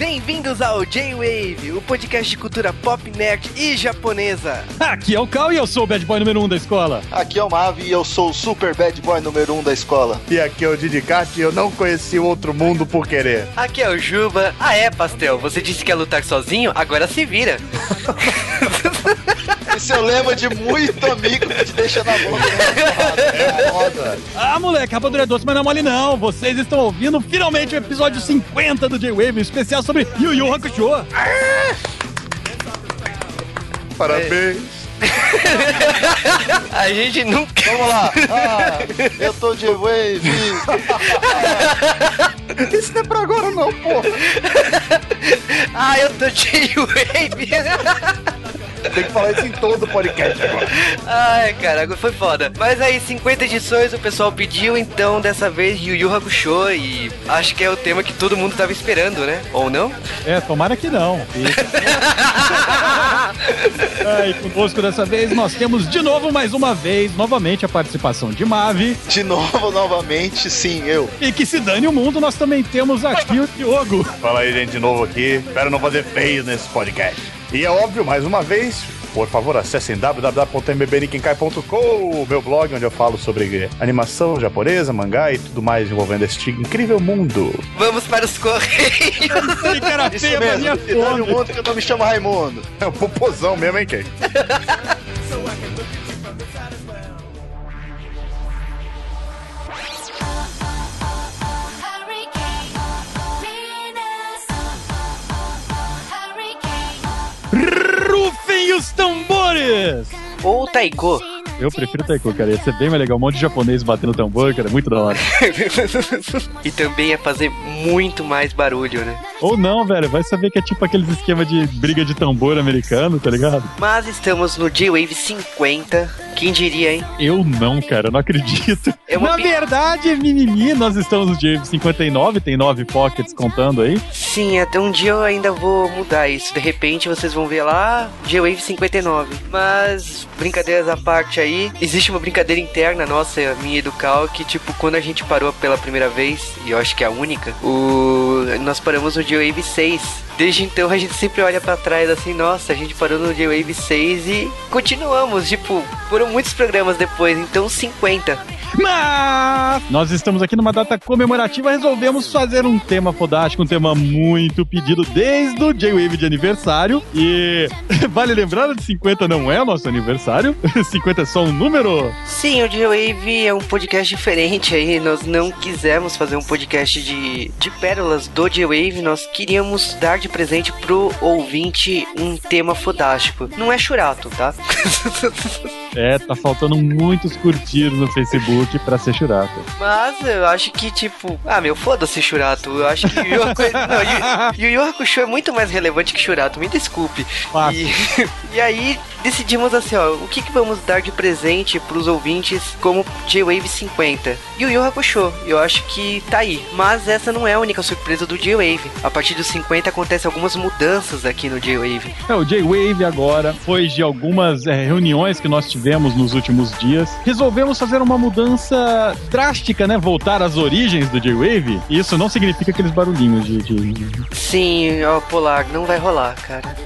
Bem-vindos ao J-Wave, o podcast de cultura pop, nerd e japonesa. Aqui é o Cal e eu sou o bad boy número 1 um da escola. Aqui é o Mavi e eu sou o super bad boy número 1 um da escola. E aqui é o Didi Kart e eu não conheci o outro mundo por querer. Aqui é o Juba. Ah é, Pastel, você disse que ia lutar sozinho? Agora se vira. Esse é o lema de muito amigo que te deixa na boca. É foda. Ah, moleque, rapadura é doce, mas não é mole não. Vocês estão ouvindo finalmente o episódio 50 do J-Wave, especial sobre Yu Yu Hakusho. Ah! Parabéns. A gente nunca. Vamos lá. Ah, eu tô de wave. Isso não é pra agora, não, porra. Ah, eu tô de wave. Tem que falar isso em todo o podcast agora. Ai, cara, foi foda. Mas aí, 50 edições o pessoal pediu, então dessa vez Yu Yu Hakusho e acho que é o tema que todo mundo tava esperando, né? Ou não? É, tomara que não. E... conosco dessa vez nós temos de novo, mais uma vez, novamente a participação de Mavi. De novo, novamente, sim, eu. E que se dane o mundo, nós também temos aqui o Diogo. Fala aí, gente, de novo aqui. Espero não fazer feio nesse podcast. E é óbvio, mais uma vez, por favor, acessem www.mbnikenkai.com, meu blog onde eu falo sobre animação japonesa, mangá e tudo mais envolvendo este incrível mundo. Vamos para os correios. Isso mesmo, cidade, o mundo que eu não me chamo Raimundo. É o popozão mesmo, hein, Ken? Rufem os tambores! Ou taiko. Eu prefiro taiko, cara. Ia ser bem mais legal. Um monte de japonês batendo tambor, cara. Muito da hora. e também ia fazer muito mais barulho, né? Ou não, velho. Vai saber que é tipo aqueles esquema de briga de tambor americano, tá ligado? Mas estamos no J-Wave 50. Quem diria, hein? Eu não, cara. Eu não acredito. É Na verdade, mimimi, nós estamos no J-Wave 59. Tem nove pockets contando aí. Sim, até um dia eu ainda vou mudar isso. De repente vocês vão ver lá J-Wave 59. Mas, brincadeiras à parte aí aí, existe uma brincadeira interna nossa, minha e do Cal, que tipo, quando a gente parou pela primeira vez, e eu acho que é a única, o... nós paramos no J-Wave 6. Desde então a gente sempre olha para trás assim, nossa, a gente parou no J-Wave 6 e continuamos, tipo, foram muitos programas depois, então 50. Mas nós estamos aqui numa data comemorativa, resolvemos fazer um tema fodástico, um tema muito pedido desde o J-Wave de aniversário. E vale lembrar que 50 não é o nosso aniversário, 50 é só um número. Sim, o J-Wave é um podcast diferente aí, nós não quisemos fazer um podcast de, de pérolas do J-Wave, nós queríamos dar de presente pro ouvinte um tema fodástico. Não é churato, tá? é, tá faltando muitos curtidos no Facebook pra ser Churato. Mas eu acho que, tipo, ah, meu, foda-se Churato. Eu acho que Yu Yu, não, Yu, Yu Hakusho é muito mais relevante que Churato, me desculpe. E, e aí decidimos assim, ó, o que, que vamos dar de presente pros ouvintes como J-Wave 50? Yu Yu Hakusho, eu acho que tá aí. Mas essa não é a única surpresa do J-Wave. A partir dos 50 acontecem algumas mudanças aqui no J-Wave. É, o J-Wave agora, depois de algumas é, reuniões que nós tivemos nos últimos dias, resolvemos fazer uma mudança drástica, né? Voltar às origens do J-Wave. Isso não significa aqueles barulhinhos de... de... Sim, ó, Polar, não vai rolar, cara.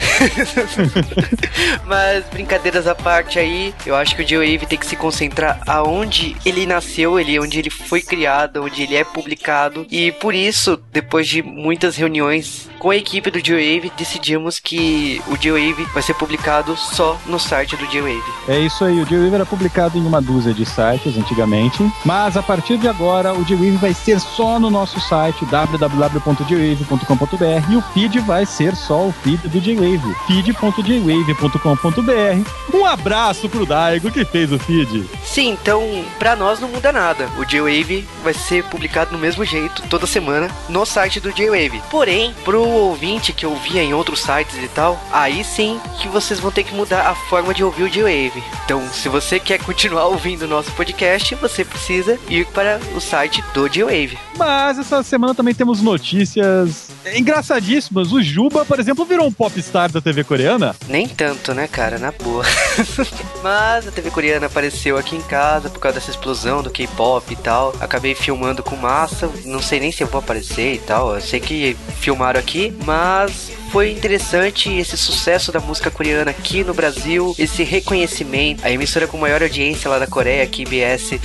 Mas brincadeiras à parte aí, eu acho que o J-Wave tem que se concentrar aonde ele nasceu, ele, onde ele foi criado, onde ele é publicado. E por isso, depois de muitas reuniões com a equipe do J-Wave, decidimos que o J-Wave vai ser publicado só no site do J-Wave. É isso aí, o era publicado em uma dúzia de sites antigamente, mas a partir de agora o J-Wave vai ser só no nosso site www.jwave.com.br e o feed vai ser só o feed do J-Wave, feed.jwave.com.br um abraço pro Daigo que fez o feed. Sim, então pra nós não muda nada. O J-Wave vai ser publicado no mesmo jeito toda semana no site do J-Wave. Porém, pro ouvinte que ouvia em outros sites e tal, aí sim que vocês vão ter que mudar a forma de ouvir o J-Wave. Então, se você quer continuar ouvindo o nosso podcast, você precisa ir para o site do J-Wave. Mas essa semana também temos notícias engraçadíssimas. O Juba, por exemplo, virou um popstar da TV coreana. Nem tanto, né, cara? Na boa. Mas a TV coreana apareceu aqui em casa por causa dessa explosão do K-pop e tal. Acabei filmando com massa. Não sei nem se eu vou aparecer e tal. Eu sei que filmaram aqui, mas foi interessante esse sucesso da música coreana aqui no Brasil, esse reconhecimento. A emissora com maior audiência lá da Coreia, KBS,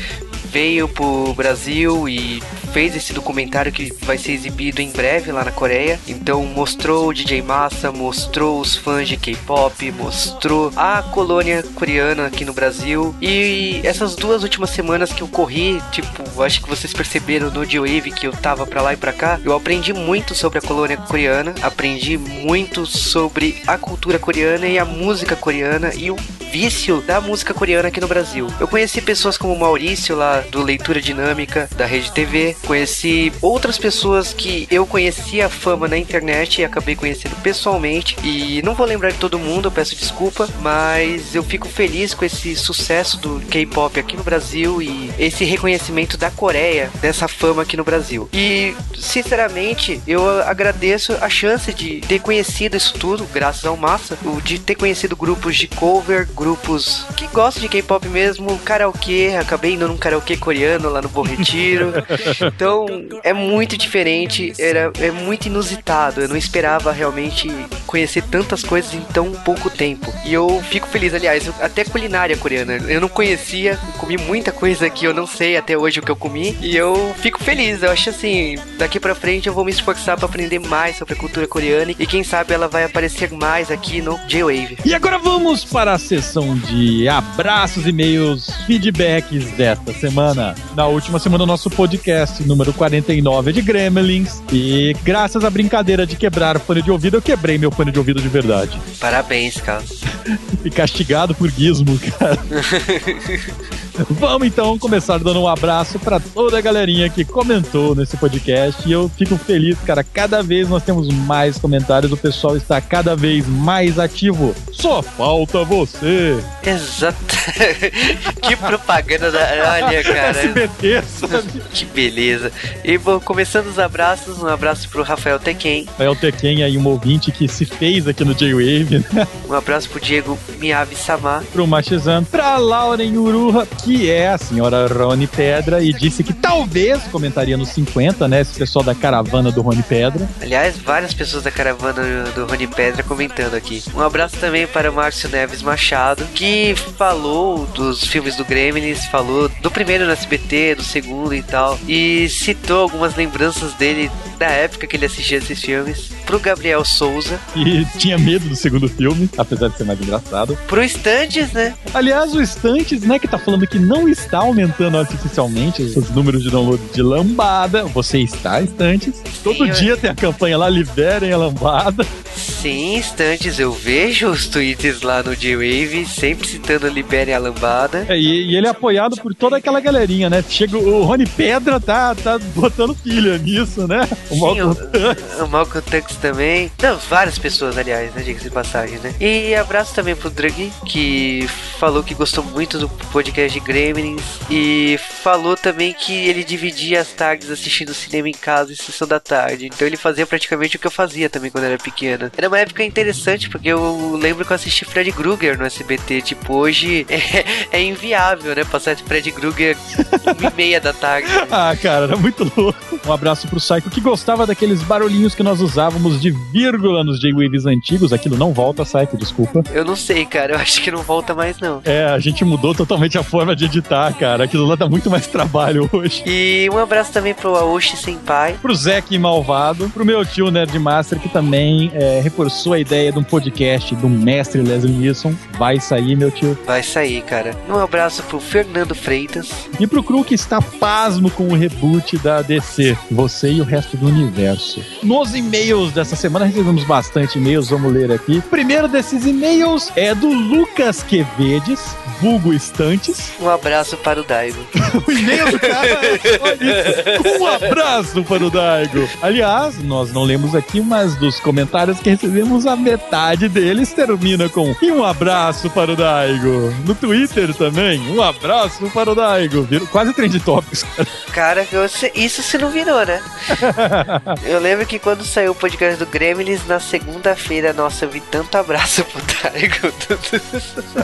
veio pro Brasil e fez esse documentário que vai ser exibido em breve lá na Coreia. Então mostrou o DJ Massa, mostrou os fãs de K-pop, mostrou a colônia coreana aqui no Brasil. E essas duas últimas semanas que eu corri, tipo, acho que vocês perceberam no G-Wave que eu tava pra lá e pra cá, eu aprendi muito sobre a colônia coreana, aprendi muito sobre a cultura coreana e a música coreana e o vício da música coreana aqui no Brasil. Eu conheci pessoas como Maurício lá do Leitura Dinâmica da Rede TV, conheci outras pessoas que eu conhecia a fama na internet e acabei conhecendo pessoalmente. E não vou lembrar de todo mundo, eu peço desculpa, mas eu fico feliz com esse sucesso do K-pop aqui no Brasil e esse reconhecimento da Coreia dessa fama aqui no Brasil. E sinceramente, eu agradeço a chance de ter conhecido isso tudo, graças ao Massa, de ter conhecido grupos de cover, grupos que gostam de K-pop mesmo, karaokê, acabei indo num karaokê coreano lá no Bom Retiro. então, é muito diferente, era, é muito inusitado. Eu não esperava realmente conhecer tantas coisas em tão pouco tempo. E eu fico feliz, aliás, eu, até culinária coreana. Eu não conhecia, comi muita coisa que eu não sei até hoje o que eu comi. E eu fico feliz. Eu acho assim, daqui pra frente eu vou me esforçar para aprender mais sobre a cultura coreana. E quem sabe ela vai aparecer mais aqui no J-Wave. E agora vamos para a sessão de abraços, e-mails, feedbacks desta semana. Na última semana, o nosso podcast número 49 é de Gremlins. E graças à brincadeira de quebrar o fone de ouvido, eu quebrei meu fone de ouvido de verdade. Parabéns, cara. e castigado por gizmo, cara. Vamos então começar dando um abraço para toda a galerinha que comentou nesse podcast. E eu fico feliz, cara. Cada vez nós temos mais comentários, o pessoal está cada vez mais ativo. Só falta você. Exato. que propaganda da. Olha, cara. SBT, sabe? Que beleza. E bom, começando os abraços, um abraço pro Rafael Tequen. Rafael Tequen aí, um ouvinte que se fez aqui no J-Wave, né? Um abraço pro Diego Miyavi Samar. Pro Machizan. Pra Lauren Uruha, que é a senhora Rony Pedra, e disse que talvez comentaria nos 50, né? Esse pessoal da caravana do Rony Pedra. Aliás, várias pessoas da caravana do Rony Pedra comentando aqui. Um abraço também para o Márcio Neves Machado, que falou dos filmes do Gremlins, falou do primeiro no SBT, do segundo e tal, e citou algumas lembranças dele da época que ele assistia esses filmes. Pro Gabriel Souza. E tinha medo do segundo filme, apesar de ser mais engraçado. Pro Estantes, né? Aliás, o Estantes, né, que tá falando que não está aumentando artificialmente os números de download de lambada. Você está, Estantes. Todo Sim, dia eu... tem a campanha lá, liberem a lambada. Sim, Estantes, eu vejo os tweets lá no J-Wave, sempre citando liberem a lambada. É, e, e, ele é apoiado por toda aquela galerinha, né? Chega o Rony Pedra, tá, tá botando pilha nisso, né? O Malcolm o, o Malcolm Tux também. Não, várias pessoas, aliás, né? Diga-se de passagem, né? E abraço também pro Drug, que falou que gostou muito do podcast de Gremlins. E falou também que ele dividia as tardes assistindo cinema em casa e sessão da tarde. Então ele fazia praticamente o que eu fazia também quando era pequena. Era uma época interessante, porque eu lembro que eu assisti Fred Krueger no SBT. Tipo, hoje é, é inviável, né? Passar de Fred Krueger uma e meia da tarde. ah, cara, era muito louco. Um abraço pro Psycho que gostava daqueles barulhinhos que nós usávamos de vírgula nos J-Waves antigos. Aquilo não volta, Psycho, desculpa. Eu não sei, cara. Eu acho que não volta mais, não. É, a gente mudou totalmente a forma de editar, cara. Aquilo lá dá muito mais trabalho hoje. E um abraço também pro Aoshi Senpai. Pro Zeke Malvado. Pro meu tio Nerdmaster, que também é, reforçou a ideia de um podcast do mestre Leslie Nielsen. Vai sair, meu tio. Vai sair, cara. Um abraço pro Fernando Freitas. E pro Cru, que está pasmo com o reboot da DC. Você e o resto do universo. Nos e-mails dessa semana recebemos bastante e-mails, vamos ler aqui. Primeiro desses e-mails é do Lucas Quevedes, vulgo Estantes. Um abraço para o Daigo. o e-mail do cara é Um abraço para o Daigo. Aliás, nós não lemos aqui, mas dos comentários que recebemos, a metade deles termina com e um abraço para o Daigo. No Twitter também, um abraço para o Daigo. Quase trend topics. Cara, isso você não virou, né? Eu lembro que quando saiu o podcast do Gremlins, na segunda-feira, nossa, eu vi tanto abraço pro Daigo.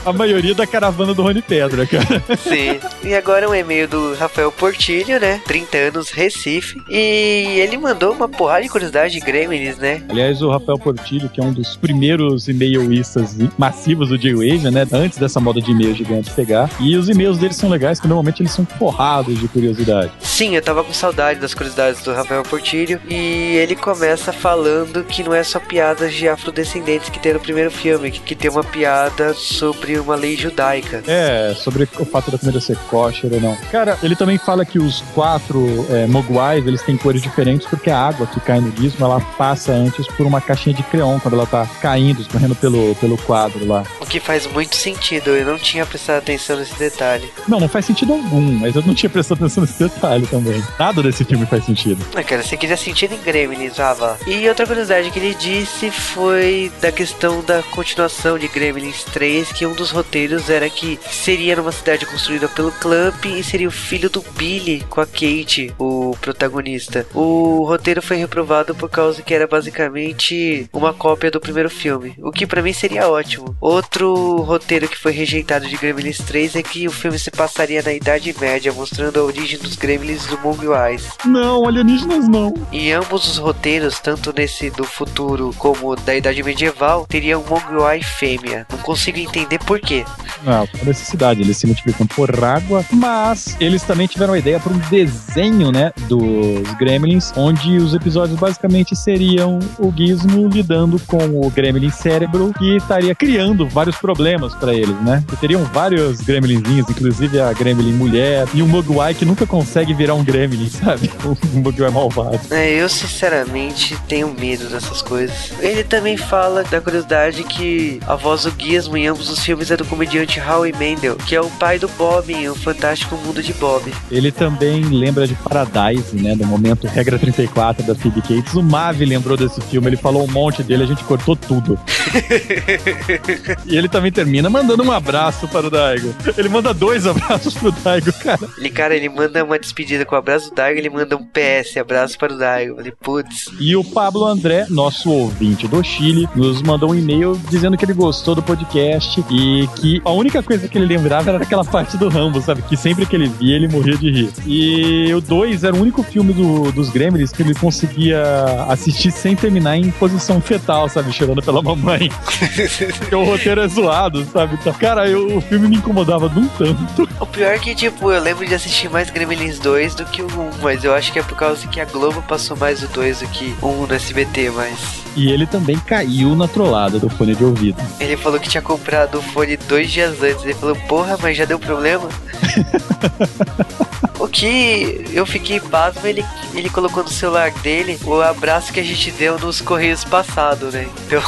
A maioria da caravana do Rony Pedra, cara. Sim. E agora um e-mail do Rafael Portilho, né? 30 anos, Recife. E ele mandou uma porrada de curiosidade de Gremlins, né? Aliás, o Rafael Portilho, que é um dos primeiros e-mailistas massivos do J-Wave, né? Antes dessa moda de e-mail gigante pegar. E os e-mails deles são legais, que normalmente eles são forrados de curiosidade. Sim, eu tava com saudade das curiosidades do Rafael Portilho. E ele começa falando que não é só piadas de afrodescendentes que tem no primeiro filme, que, tem uma piada sobre uma lei judaica. É, sobre o fato da comida ser kosher ou não. Cara, ele também fala que os quatro é, Mogwais, eles têm cores diferentes porque a água que cai no gizmo, ela passa antes por uma caixinha de creon, quando ela tá caindo, escorrendo pelo, pelo quadro lá. O que faz muito sentido, eu não tinha prestado atenção nesse detalhe. Não, não faz sentido algum, mas eu não tinha prestado atenção nesse detalhe também. Nada desse filme faz sentido. Ah, cara, você queria sentido em Gremlins, vá. E outra curiosidade que ele disse foi da questão da continuação de Gremlins 3, que um dos roteiros era que seria numa cidade construída pelo Clamp e seria o filho do Billy com a Kate, o protagonista. O roteiro foi reprovado por causa que era basicamente uma cópia do primeiro filme, o que para mim seria ótimo. Outro roteiro que foi rejeitado de Gremlins 3 é que o filme se passaria na Idade Média, mostrando origem dos Gremlins do Mogwais. Não, alienígenas não. Em ambos os roteiros, tanto nesse do futuro como da Idade Medieval, teria um Mogwai fêmea. Não consigo entender por quê. Não, por necessidade, eles se multiplicam por água, mas eles também tiveram a ideia para um desenho, né, dos Gremlins, onde os episódios basicamente seriam o Gizmo lidando com o Gremlin cérebro que estaria criando vários problemas para eles, né? Que teriam vários Gremlinzinhos, inclusive a Gremlin mulher e um Mogwai que nunca consegue virar um Gremlin, sabe? Um Mogwai malvado. É, eu sinceramente tenho medo dessas coisas. Ele também fala da curiosidade que a voz do Gizmo em ambos os filmes é do comediante Howie Mandel, que é o pai do Bob em O Fantástico Mundo de Bob. Ele também lembra de Paradise, né? Do momento Regra 34 da Phoebe Cates. O Mavi lembrou desse filme, ele falou um monte dele, a gente cortou tudo. e ele também termina mandando um abraço para o Daigo. Ele manda dois abraços pro Daigo, cara. Ele, cara, ele manda uma despedida com o abraço do Daigo, ele manda um PS, abraço para o Daigo. Ele, putz. E o Pablo André, nosso ouvinte do Chile, nos mandou um e-mail dizendo que ele gostou do podcast e que a única coisa que ele lembrava era daquela parte do Rambo, sabe? Que sempre que ele via, ele morria de rir. E o 2 era o único filme do, dos Gremlins que ele conseguia assistir sem terminar em posição fetal, sabe? Chorando pela mamãe. Porque o roteiro é zoado, sabe? Então, cara, eu, o filme me incomodava de um tanto. O pior é que, tipo, eu lembro de assistir mais Gremlins 2 do que o 1, mas eu acho que é por causa que a Globo passou mais o 2 do que o 1 no SBT, mas. E ele também caiu na trollada do fone de ouvido. Ele falou que tinha comprado o fone dois dias antes. Ele falou, porra, mas já deu problema? o que eu fiquei pasmo, ele, ele colocou no celular dele o abraço que a gente deu nos Correios passado, né? Então.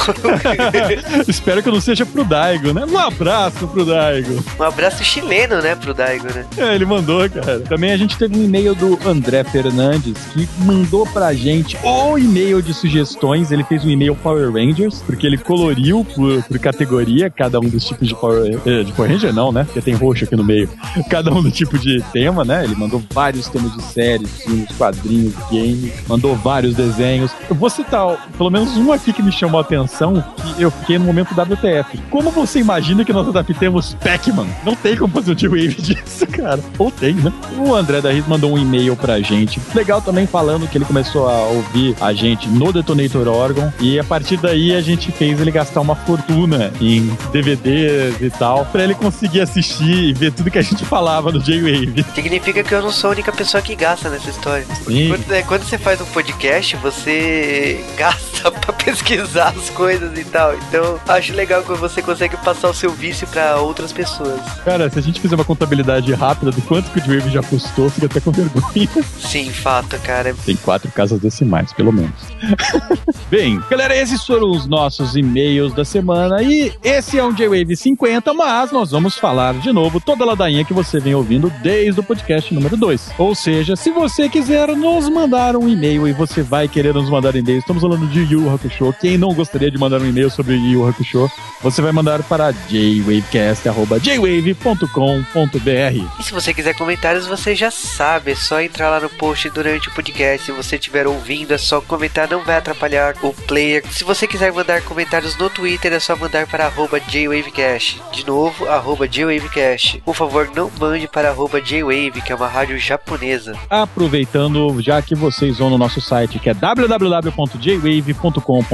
Espero que não seja pro Daigo, né? Um abraço pro Daigo. um abraço chileno, né, pro Daigo, né? É, ele mandou, cara. Também a gente teve um e-mail do André Fernandes que mandou pra gente o e-mail de sugestões. Ele fez um e-mail Power Rangers, porque ele coloriu por, por categoria cada um dos tipos de Power, eh, de Power Ranger, não, né? Porque tem roxo aqui no meio. Cada um do tipo de tema, né? Ele mandou vários temas de séries, filmes, quadrinhos, games, mandou vários desenhos. Eu vou citar pelo menos um aqui que me chamou a atenção, que eu fiquei no momento WTF. Como você imagina que nós adaptemos Pac-Man? Não tem como fazer um T-Wave disso, cara. Ou tem, né? O André da Riz mandou um e-mail pra gente. Legal também falando que ele começou a ouvir a gente no Detonator Orgon e a partir daí a gente fez ele gastar uma fortuna em DVDs e tal, pra ele conseguir assistir e ver tudo que a gente falava no J-Wave. Significa que eu não sou a única pessoa que gasta nessa história. Sim. Quando, é, quando você faz um podcast, você gasta pra pesquisar as coisas e tal. Então, acho legal que você consegue passar o seu vício pra outras pessoas. Cara, se a gente fizer uma contabilidade rápida do quanto que o J-Wave já custou, fica até com vergonha. Sim, fato, cara. Tem quatro casas decimais, pelo menos. Bem, galera, esses foram os nossos e-mails da semana e esse é um J-Wave 50, mas nós vamos falar de novo toda a ladainha que você vem ouvindo desde o podcast número 2. Ou seja, se você quiser nos mandar um e-mail e você vai querer nos mandar um e-mail, estamos falando de Yu Hakusho. Quem não gostaria de mandar um e-mail sobre Yu Hakusho, você vai mandar para jwavecast.jwave.com.br. E se você quiser comentários, você já sabe, é só entrar lá no post durante o podcast. Se você estiver ouvindo, é só comentar, não vai atrapalhar o player. Se você quiser mandar comentários no Twitter, é só mandar para arroba jwavecast. De novo, arroba jwavecast. Por favor, não mande para arroba jwave, que é uma rádio japonesa. Aproveitando, já que vocês vão no nosso site, que é www.jwave.com.br,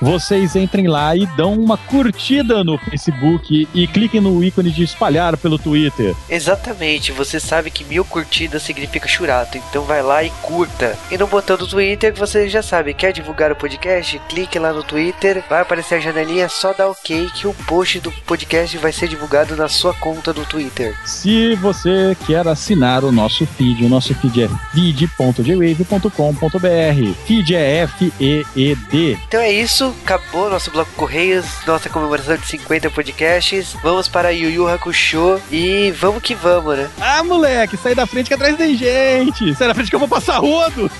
vocês entrem lá e dão uma curtida no Facebook e cliquem no ícone de espalhar pelo Twitter. Exatamente, você sabe que mil curtidas significa churato, então vai lá e curta. E no botão do Twitter, você já sabe, quer divulgar o podcast? Clique lá no Twitter, vai aparecer a janelinha, só dá ok que o post do podcast vai ser divulgado na sua conta do Twitter. Se você quer assinar o nosso feed, o nosso feed é feed.jwave.com.br. Feed é F-E-E-D. Então é isso, acabou nosso bloco Correios, nossa comemoração de 50 podcasts. Vamos para Yu Yu Hakusho e vamos que vamos, né? Ah, moleque, sai da frente que atrás tem gente. Sai da frente que eu vou passar rodo.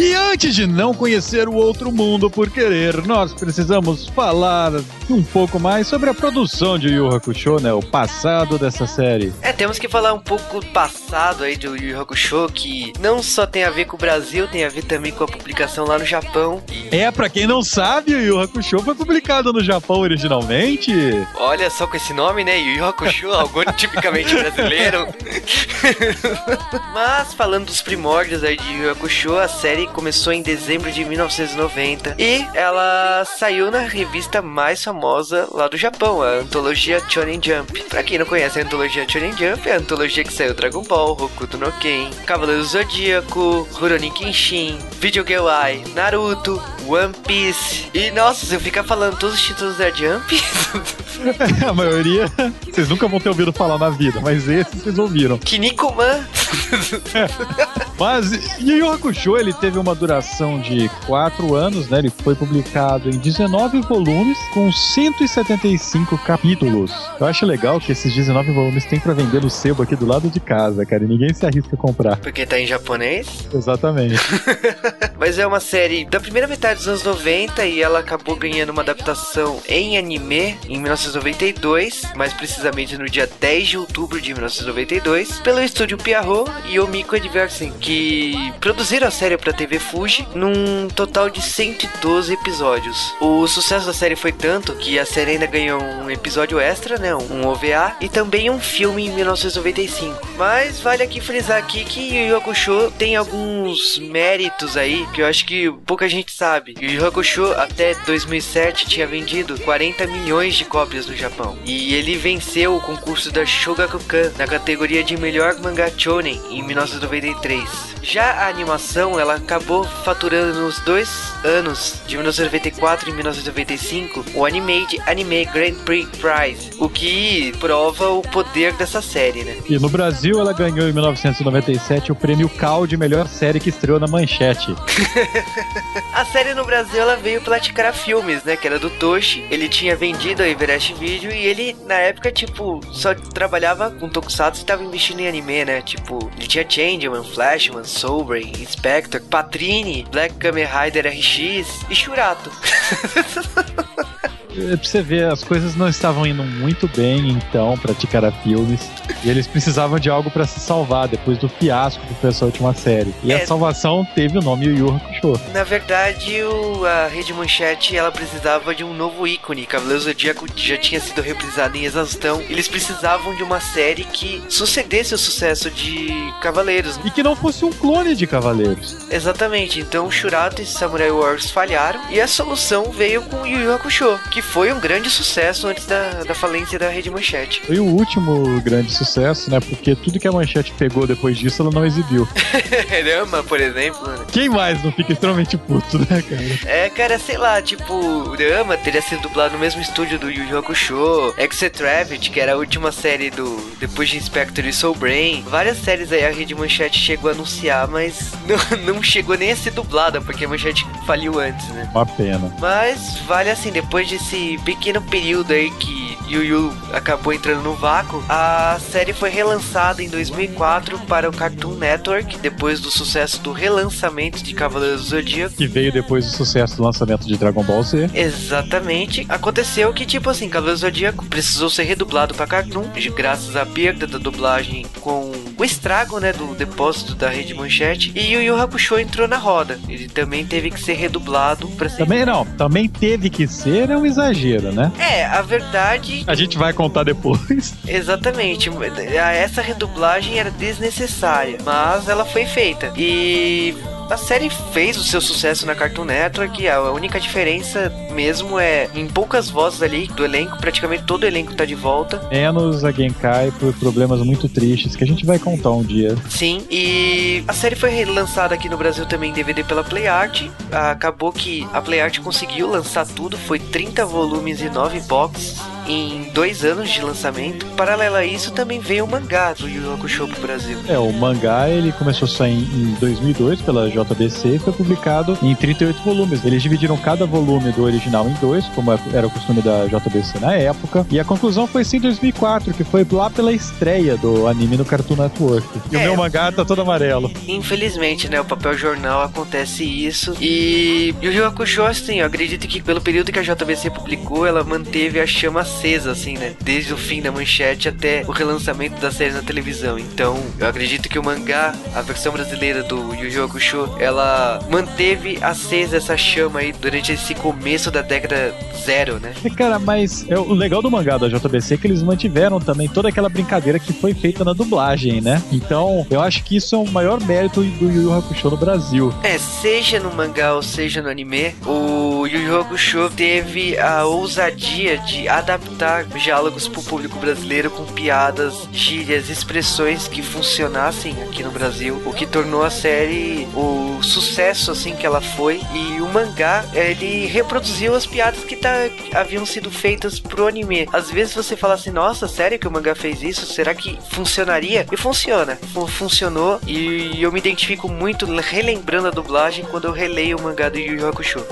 E antes de não conhecer o outro mundo por querer, nós precisamos falar um pouco mais sobre a produção de Yu Hakusho, né? O passado dessa série. É, temos que falar um pouco do passado aí do Yu Hakusho, que não só tem a ver com o Brasil, tem a ver também com a publicação lá no Japão. E É, pra quem não sabe, o Yu Hakusho foi publicado no Japão originalmente. olha só com esse nome, né? Yu Hakusho, algo tipicamente brasileiro. Mas falando dos primórdios aí de Yu Hakusho, a série começou em dezembro de 1990 e ela saiu na revista mais famosa lá do Japão, a antologia Shonen Jump. Pra quem não conhece a antologia Shonen Jump, é a antologia que saiu Dragon Ball, Hokuto no Ken, Cavaleiro do Zodíaco, Rurouni Kenshin, Video Eye, Naruto, One Piece. E nossa, se eu ficar falando todos os títulos da Jump, a maioria vocês nunca vão ter ouvido falar na vida, mas esse vocês ouviram. Kinnikuman. Mas Yu Yu Hakusho, ele teve uma duração de 4 anos, né? Ele foi publicado em 19 volumes com 175 capítulos. Eu acho legal que esses 19 volumes tem pra vender no sebo aqui do lado de casa, cara, e ninguém se arrisca a comprar. Porque tá em japonês. Exatamente. Mas é uma série da primeira metade dos anos 90 e ela acabou ganhando uma adaptação em anime em 1992, mais precisamente no dia 10 de outubro de 1992, pelo estúdio Pierrot e Omiko Adversing, que produziram a série pra TV Fuji num total de 112 episódios. O sucesso da série foi tanto que a série ainda ganhou um episódio extra, né, um OVA, e também um filme em 1995. Mas vale aqui frisar aqui que Yu Yu Hakusho tem alguns méritos aí que eu acho que pouca gente sabe. Yu Yu Hakusho até 2007 tinha vendido 40 milhões de cópias no Japão. E ele venceu o concurso da Shogakukan na categoria de melhor mangá shonen em 1993. Já a animação, ela acabou faturando nos dois anos, de 1994 e 1995, o Animate Anime Grand Prix Prize, o que prova o poder dessa série, né? E no Brasil ela ganhou em 1997 o prêmio CAL de melhor série que estreou na manchete. A série no Brasil ela veio pela Tikara Filmes, né? Que era do Toshi. Ele tinha vendido a Everest Video e ele, na época, tipo, só trabalhava com Tokusatsu e tava investindo em anime, né? Tipo, ele tinha Changeman, Flashman, Soulbrain, Inspector, Patrini, Black Kamen Rider RX e Shurato. É, Pra você ver, as coisas não estavam indo muito bem então pra Ticara Filmes. E eles precisavam de algo pra se salvar depois do fiasco que foi essa última série. E É. a salvação teve o nome Yu Yu Hakusho. Na verdade, o, a Rede Manchete ela precisava de um novo ícone. Cavaleiro Zodíaco já tinha sido reprisado em exaustão. Eles precisavam de uma série que sucedesse o sucesso de Cavaleiros. E que não fosse um clone de Cavaleiros. Exatamente, então Shurato e Samurai Wars falharam e a solução veio com Yu Yu Hakusho, que foi um grande sucesso antes da, da falência da Rede Manchete. Foi o último grande sucesso, né? Porque tudo que a manchete pegou depois disso ela não exibiu. Rama, por exemplo. né? Quem mais não fica extremamente puto, né, cara? É, cara, sei lá, tipo, Rama teria sido dublado no mesmo estúdio do Yu Yu Hakusho, Exit Rabbit, que era a última série do depois de Inspector e Soul Brain. Várias séries aí a Rede Manchete chegou a anunciar, mas não, não chegou nem a ser dublada, porque a Manchete faliu antes, né? Uma pena. Mas vale assim, depois desse pequeno período aí que Yu Yu acabou entrando no vácuo, a série foi relançada em 2004 para o Cartoon Network, depois do sucesso do relançamento de Cavaleiros do Zodíaco. Que veio depois do sucesso do lançamento de Dragon Ball Z. Exatamente. Aconteceu que, tipo assim, Cavaleiros do Zodíaco precisou ser redublado para Cartoon, graças à perda da dublagem com o estrago, né, do depósito da Rede Manchete. E Yu Yu Hakusho entrou na roda. Ele também teve que ser redublado para ser... Também não, também teve que ser, é um exagero, né? É, a verdade A gente vai contar depois. Exatamente. Essa redublagem era desnecessária, mas ela foi feita. E a série fez o seu sucesso na Cartoon Network. A única diferença mesmo é em poucas vozes ali do elenco, praticamente todo o elenco tá de volta. Menos a Genkai por problemas muito tristes que a gente vai contar um dia. Sim, e a série foi lançada aqui no Brasil também em DVD pela PlayArt. Acabou que a PlayArt conseguiu lançar tudo, foi 30 volumes e 9 boxes em dois anos de lançamento. Paralelo a isso, também veio o mangá do Yu Hakusho pro Brasil. É, o mangá ele começou a sair em 2002 pela JBC e foi publicado em 38 volumes. Eles dividiram cada volume do original em dois, como era o costume da JBC na época. E a conclusão foi sim em 2004, que foi lá pela estreia do anime no Cartoon Network. E o É. meu mangá tá todo amarelo. Infelizmente, né, o papel jornal acontece isso. E Yu Yu Hakusho, assim, eu acredito que pelo período que a JBC publicou, ela manteve a chama acesa, assim, né, desde o fim da manchete até o relançamento da série na televisão. Então, eu acredito que o mangá, a versão brasileira do Yu Yu Hakusho, ela manteve acesa essa chama aí durante esse começo da década zero, né? E, cara, mas é, o legal do mangá da JBC é que eles mantiveram também toda aquela brincadeira que foi feita na dublagem, né? Então, eu acho que isso é o maior mérito do Yu Yu Hakusho no Brasil. É, seja no mangá ou seja no anime, o Yu Yu Hakusho teve a ousadia de adaptar diálogos pro público brasileiro com piadas, gírias, expressões que funcionassem aqui no Brasil, o que tornou a série o sucesso assim que ela foi. E o mangá, ele reproduziu as piadas que tá, haviam sido feitas pro anime. Às vezes você fala assim, nossa, sério que o mangá fez isso? Será que funcionaria? E funciona. Fu- Funcionou e eu me identifico muito relembrando a dublagem quando eu releio o mangá do Yu Yu Hakusho.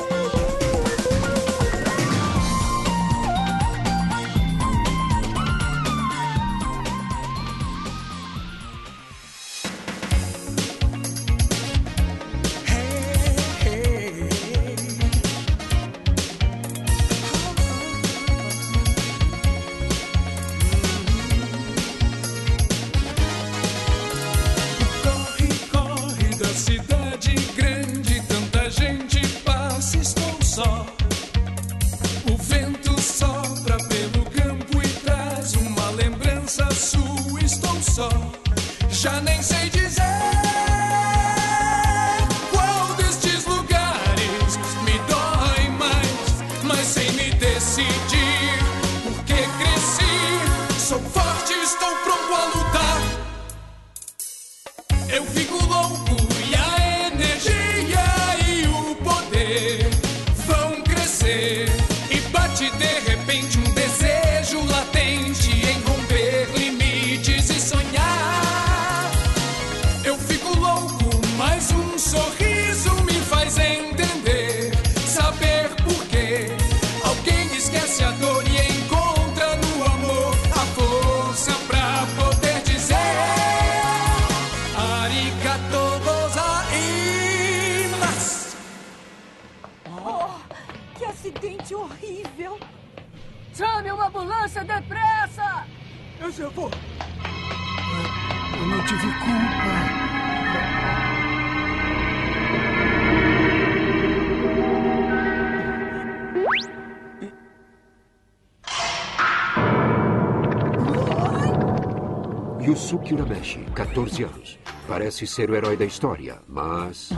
Parece ser o herói da história, mas.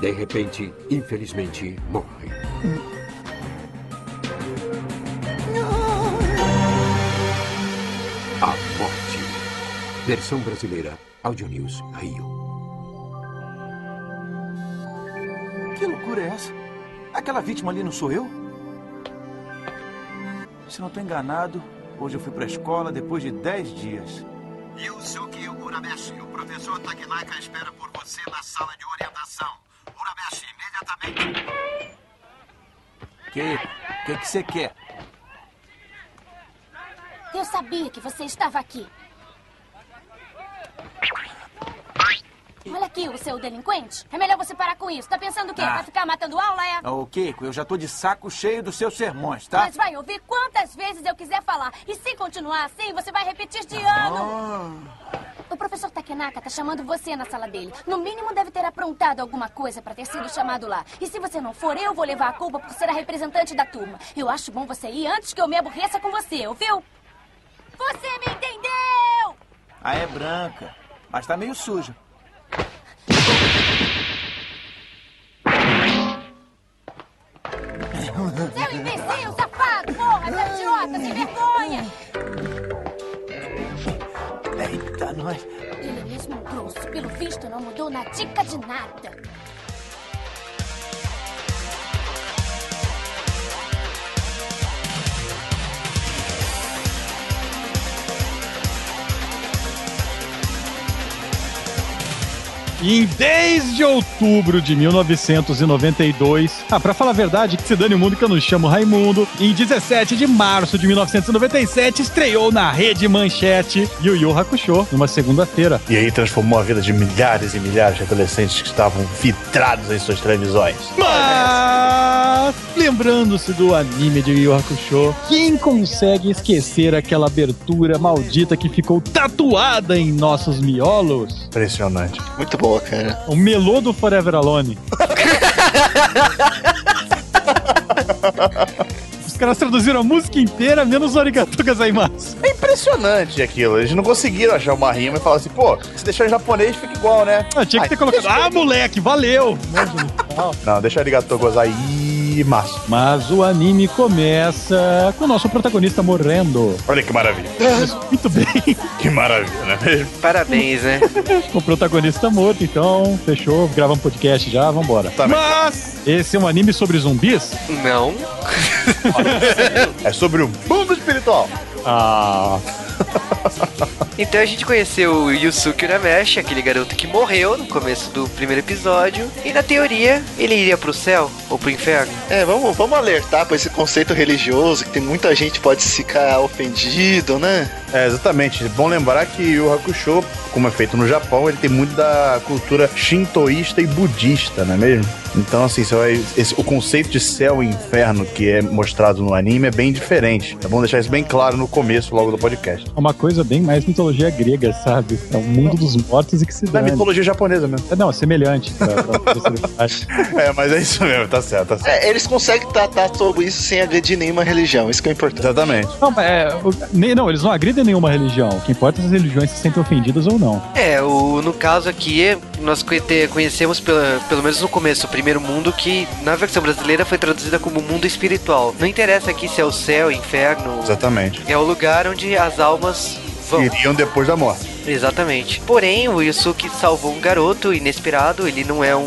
De repente, infelizmente, morre. A Morte. Versão brasileira, Audio News, Rio. Que loucura é essa? Aquela vítima ali não sou eu? Se não tô enganado, hoje eu fui pra escola depois de 10 dias. Yusuke Urameshi, o professor Takenaka espera por você na sala de orientação. Urameshi, imediatamente. Que? Que que você quer? Eu sabia que você estava aqui. Olha aqui, o seu delinquente. É melhor você parar com isso. Tá pensando o quê? Ah. Vai ficar matando aula, é? Ô, Keiko, eu já tô de saco cheio dos seus sermões, tá? Mas vai ouvir quantas vezes eu quiser falar. E se continuar assim, você vai repetir de ano. O professor Takenaka tá chamando você na sala dele. No mínimo deve ter aprontado alguma coisa pra ter sido chamado lá. E se você não for, eu vou levar a culpa por ser a representante da turma. Eu acho bom você ir antes que eu me aborreça com você, ouviu? Você me entendeu? Ah, é branca. Mas tá meio suja. Seu imbecil, safado, porra, seu idiota, sem vergonha! Eita, nós. Ele é mesmo grosso. Pelo visto, não mudou na dica de nada. E em 10 de outubro de 1992, ah, pra falar a verdade, que se dane o mundo que eu não chamo Raimundo, em 17 de março de 1997, estreou na Rede Manchete Yu Yu Hakusho, numa segunda-feira. E aí transformou a vida de milhares e milhares de adolescentes que estavam vitrados em suas televisões. Mas, lembrando-se do anime de Yu Hakusho, quem consegue esquecer aquela abertura maldita que ficou tatuada em nossos miolos? Impressionante. Muito boa, cara. O melô do Forever Alone. Os caras traduziram a música inteira, menos o Arigato Gozaimasu. É impressionante aquilo. Eles não conseguiram achar uma rima e falar assim, pô, se deixar em japonês fica igual, né? Ah, tinha que ter Ai, colocado, deixa- ah, moleque, valeu! Não, deixa arigato gozar e massa. Mas o anime começa com o nosso protagonista morrendo. Olha que maravilha. Muito bem. Que maravilha, né mesmo? Parabéns, né? O protagonista morto, então fechou, grava um podcast já, vambora. Tá. Mas esse é um anime sobre zumbis? Não. É sobre o mundo espiritual. Ah, Então a gente conheceu o Yusuke Urameshi, aquele garoto que morreu no começo do primeiro episódio. E na teoria, ele iria pro céu ou pro inferno. É, vamos, vamos alertar pra esse conceito religioso, que tem muita gente que pode ficar ofendido, né? É, exatamente. Bom lembrar que o Hakusho, como é feito no Japão, ele tem muito da cultura shintoísta e budista, não é mesmo? Então, assim, você vai, esse- o conceito de céu e inferno que é mostrado no anime é bem diferente. É bom deixar isso bem claro no começo, logo do podcast. é uma coisa bem mais mitologia grega, sabe? É o mundo dos mortos e que se Da dane. mitologia japonesa mesmo. É, Não, é semelhante. Pra, pra possibilidade. É, mas é isso mesmo, tá certo, tá certo. É, eles conseguem tratar sobre isso sem agredir nenhuma religião, isso que é importante. Exatamente. Não, é, o- nem- não, eles não agridem nenhuma religião. O que importa é se as religiões se sentem ofendidas ou não. É, o, no caso aqui, nós conhe- conhecemos pela- pelo menos no começo, o primeiro mundo que na versão brasileira foi traduzida como mundo espiritual. Não interessa aqui se é o céu, inferno, Exatamente. é o lugar onde as almas vão. Iriam depois da morte. Exatamente. Porém, o Yusuke salvou um garoto inesperado. Ele não é um,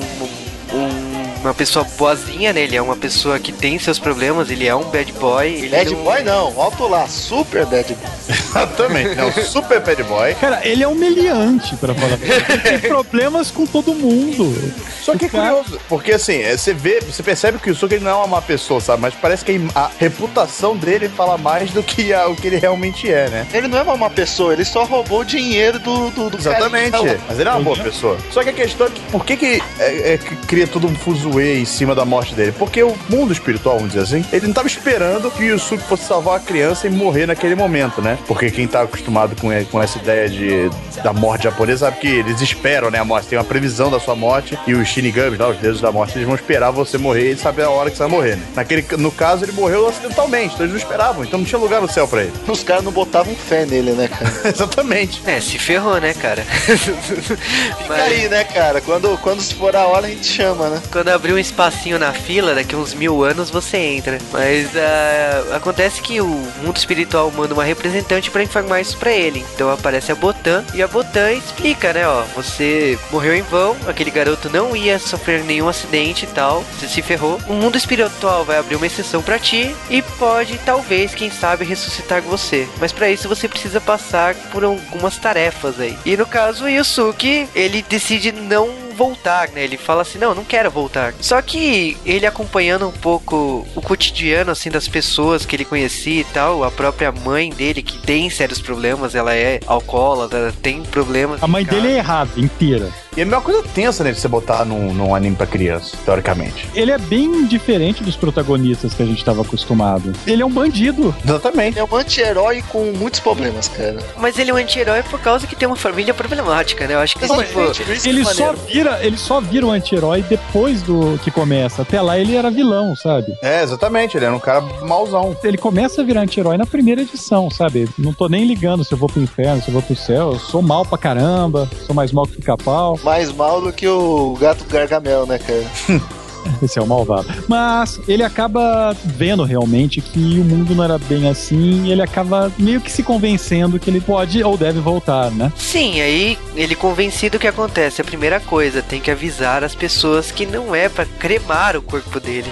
um- uma pessoa boazinha, né? Ele é uma pessoa que tem seus problemas. Ele é um bad boy. Ele Bad não- boy não, alto lá, super bad boy. Exatamente. É um super bad boy. Cara, ele é humilhante, pra falar. Ele tem problemas com todo mundo. Só que é curioso, porque assim, é, você vê, você percebe que o Yusuke ele não é uma má pessoa, sabe? Mas parece que a reputação dele fala mais do que a- o que ele realmente é, né? Ele não é uma má pessoa, ele só roubou o dinheiro do, do, do Exatamente. Mas ele é uma boa pessoa. Só que a questão é que por que, que é, é que cria todo um em cima da morte dele? Porque o mundo espiritual, vamos dizer assim, ele não tava esperando que o Yusuke fosse salvar a criança e morrer naquele momento, né? Porque quem tá acostumado com, com essa ideia de, da morte japonesa sabe que eles esperam, né? A morte tem uma previsão da sua morte e os Shinigamis, lá, os deuses da morte, eles vão esperar você morrer e saber a hora que você vai morrer, né? Naquele, no caso, ele morreu acidentalmente, então eles não esperavam, então não tinha lugar no céu pra ele. Os caras não botavam fé nele, né, cara? Exatamente. É, se ferrou, né, cara? Fica aí, né, cara? Quando, quando se for a hora, a gente chama, né? Quando a abrir um espacinho na fila, daqui uns mil anos você entra. Mas ah, acontece que o mundo espiritual manda uma representante pra informar isso pra ele. Então aparece a Botan e a Botan explica, né, ó, você morreu em vão, aquele garoto não ia sofrer nenhum acidente e tal, você se ferrou. O mundo espiritual vai abrir uma exceção pra ti e pode, talvez, quem sabe, ressuscitar você. Mas pra isso você precisa passar por algumas tarefas aí. E no caso, o Yusuke, ele decide não voltar, né? Ele fala assim: "Não, não quero voltar". Só que ele acompanhando um pouco o cotidiano assim das pessoas que ele conhecia e tal, a própria mãe dele que tem sérios problemas, ela é alcoólatra, tem problemas. A mãe dele é errada, inteira. E é a melhor coisa tensa nele você botar num, num anime pra criança, teoricamente. Ele é bem diferente dos protagonistas que a gente estava acostumado. Ele é um bandido. Exatamente. É um anti-herói com muitos problemas, cara. Mas ele é um anti-herói por causa que tem uma família problemática, né? Eu acho que tipo, Ele só vira, ele só vira o anti-herói depois do que começa. Até lá ele era vilão, sabe? É, exatamente. Ele era um cara mauzão. Ele começa a virar anti-herói na primeira edição, sabe? Não tô nem ligando se eu vou pro inferno, se eu vou pro céu. Eu sou mal pra caramba, sou mais mal que pica-pau. Mais mal do que o gato Gargamel, né, cara? Esse é o malvado. Mas ele acaba vendo realmente que o mundo não era bem assim e ele acaba meio que se convencendo que ele pode ou deve voltar, né? Sim, aí ele convencido o que acontece. A primeira coisa, tem que avisar as pessoas que não é pra cremar o corpo dele.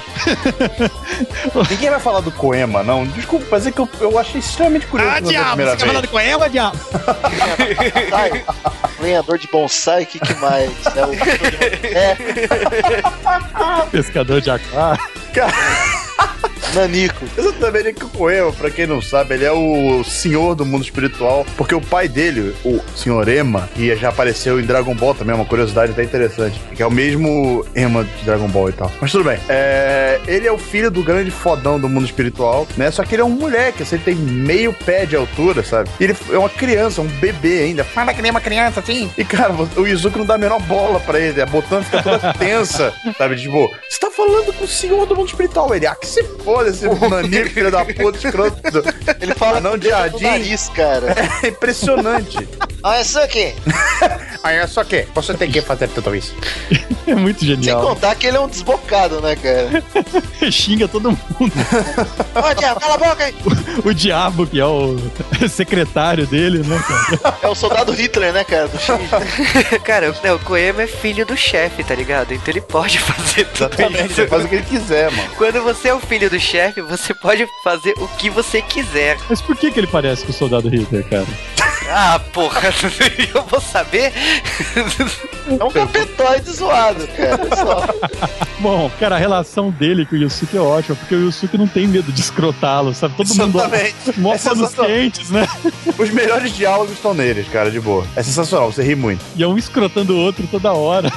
Ninguém vai falar do Koema, não. Desculpa, mas é que eu, eu achei extremamente curioso Ah, diabo, você quer falar de Koema, diabo? Lenhador de bonsai, o que, que mais? É o... É, Pescador de aquário. Nanico. Exatamente que o Koema, pra quem não sabe, ele é o senhor do mundo espiritual, porque o pai dele, o senhor Ema, que já apareceu em Dragon Ball também, é uma curiosidade até interessante, que é o mesmo Ema de Dragon Ball e tal. Mas tudo bem. É, ele é o filho do grande fodão do mundo espiritual, né? Só que ele é um moleque, assim, ele tem meio pé de altura, sabe? E ele é uma criança, um bebê ainda. Fala que nem uma criança, assim. E, cara, o Izuku não dá a menor bola pra ele. A Botan fica toda tensa, sabe? Tipo, você tá falando com o senhor do mundo espiritual. Ele, ah, que se foda esse nanico, filho da puta, escroto. Ele fala não de Jardim. nariz, cara. É impressionante. Ah, isso aqui. Aí é só que você tem que fazer tudo isso. É muito Sem genial. contar que ele é um desbocado, né, cara? Xinga todo mundo. Ó, Diabo, cala a boca aí. O diabo, que é o secretário dele, né, cara? É o soldado Hitler, né, cara? Cara, né, o Koema é filho do chefe, tá ligado? Então ele pode fazer tudo Exatamente, isso. ele faz o que ele quiser, mano. Quando você é o filho do chefe, você pode fazer o que você quiser. Mas por que, que ele parece com o soldado Hitler, cara? Ah, porra, eu vou saber. É um capetoide zoado, cara. Só. Bom, cara, a relação dele com o Yusuke é ótima, porque o Yusuke não tem medo de escrotá-lo, sabe? Todo Exatamente. mundo mó É sensacional. quentes, né? Os melhores diálogos estão neles, cara, de boa. É sensacional, você ri muito. E é um escrotando o outro toda hora.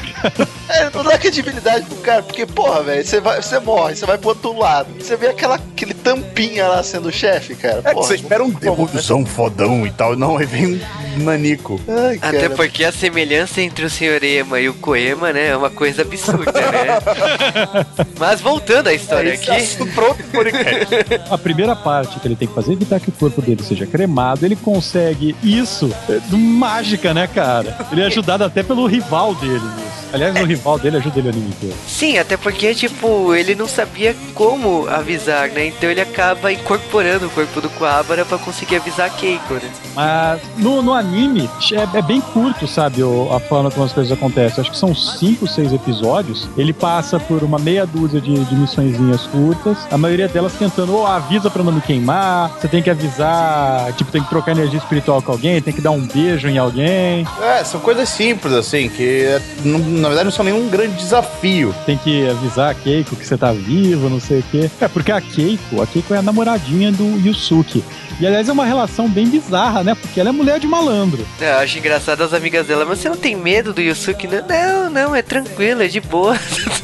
É, não dá credibilidade pro cara, porque, porra, velho, você, vai, você morre, você vai pro outro lado. Você vê aquela, aquele tampinha lá sendo o chefe, cara. É que porra, você espera um como, demolidão fodão e tal, não, aí vem um nanico. né? Ai, cara. Até porque a semelhança entre o Sr. Ema e o Koema, né, é uma coisa absurda, né? Mas voltando à história Esse aqui. outro podcast. A primeira parte que ele tem que fazer é evitar que o corpo dele seja cremado. Ele consegue isso é, mágica, né, cara? Ele é ajudado até pelo rival dele. nisso. Aliás, o rival dele ajuda ele o anime inteiro. Sim, até porque, tipo, ele não sabia como avisar, né? Então ele acaba incorporando o corpo do Kuwabara pra conseguir avisar a Keiko, né? Mas no, no anime é, é bem curto, sabe, o- a forma como as coisas acontecem. Acho que são cinco, seis episódios. Ele passa por uma meia dúzia de, de missõezinhas curtas. A maioria delas tentando, oh, avisa pra não me queimar. Você tem que avisar, tipo, tem que trocar energia espiritual com alguém, tem que dar um beijo em alguém. É, são coisas simples, assim, que é, não- na verdade não são nenhum grande desafio. Tem que avisar a Keiko que você tá vivo, não sei o quê. É, porque a Keiko, a Keiko é a namoradinha do Yusuke. E aliás é uma relação bem bizarra, né? Porque ela é mulher de malandro. É, Eu acho engraçado as amigas dela, mas você não tem medo do Yusuke? Não, não, não, é tranquilo, é de boa.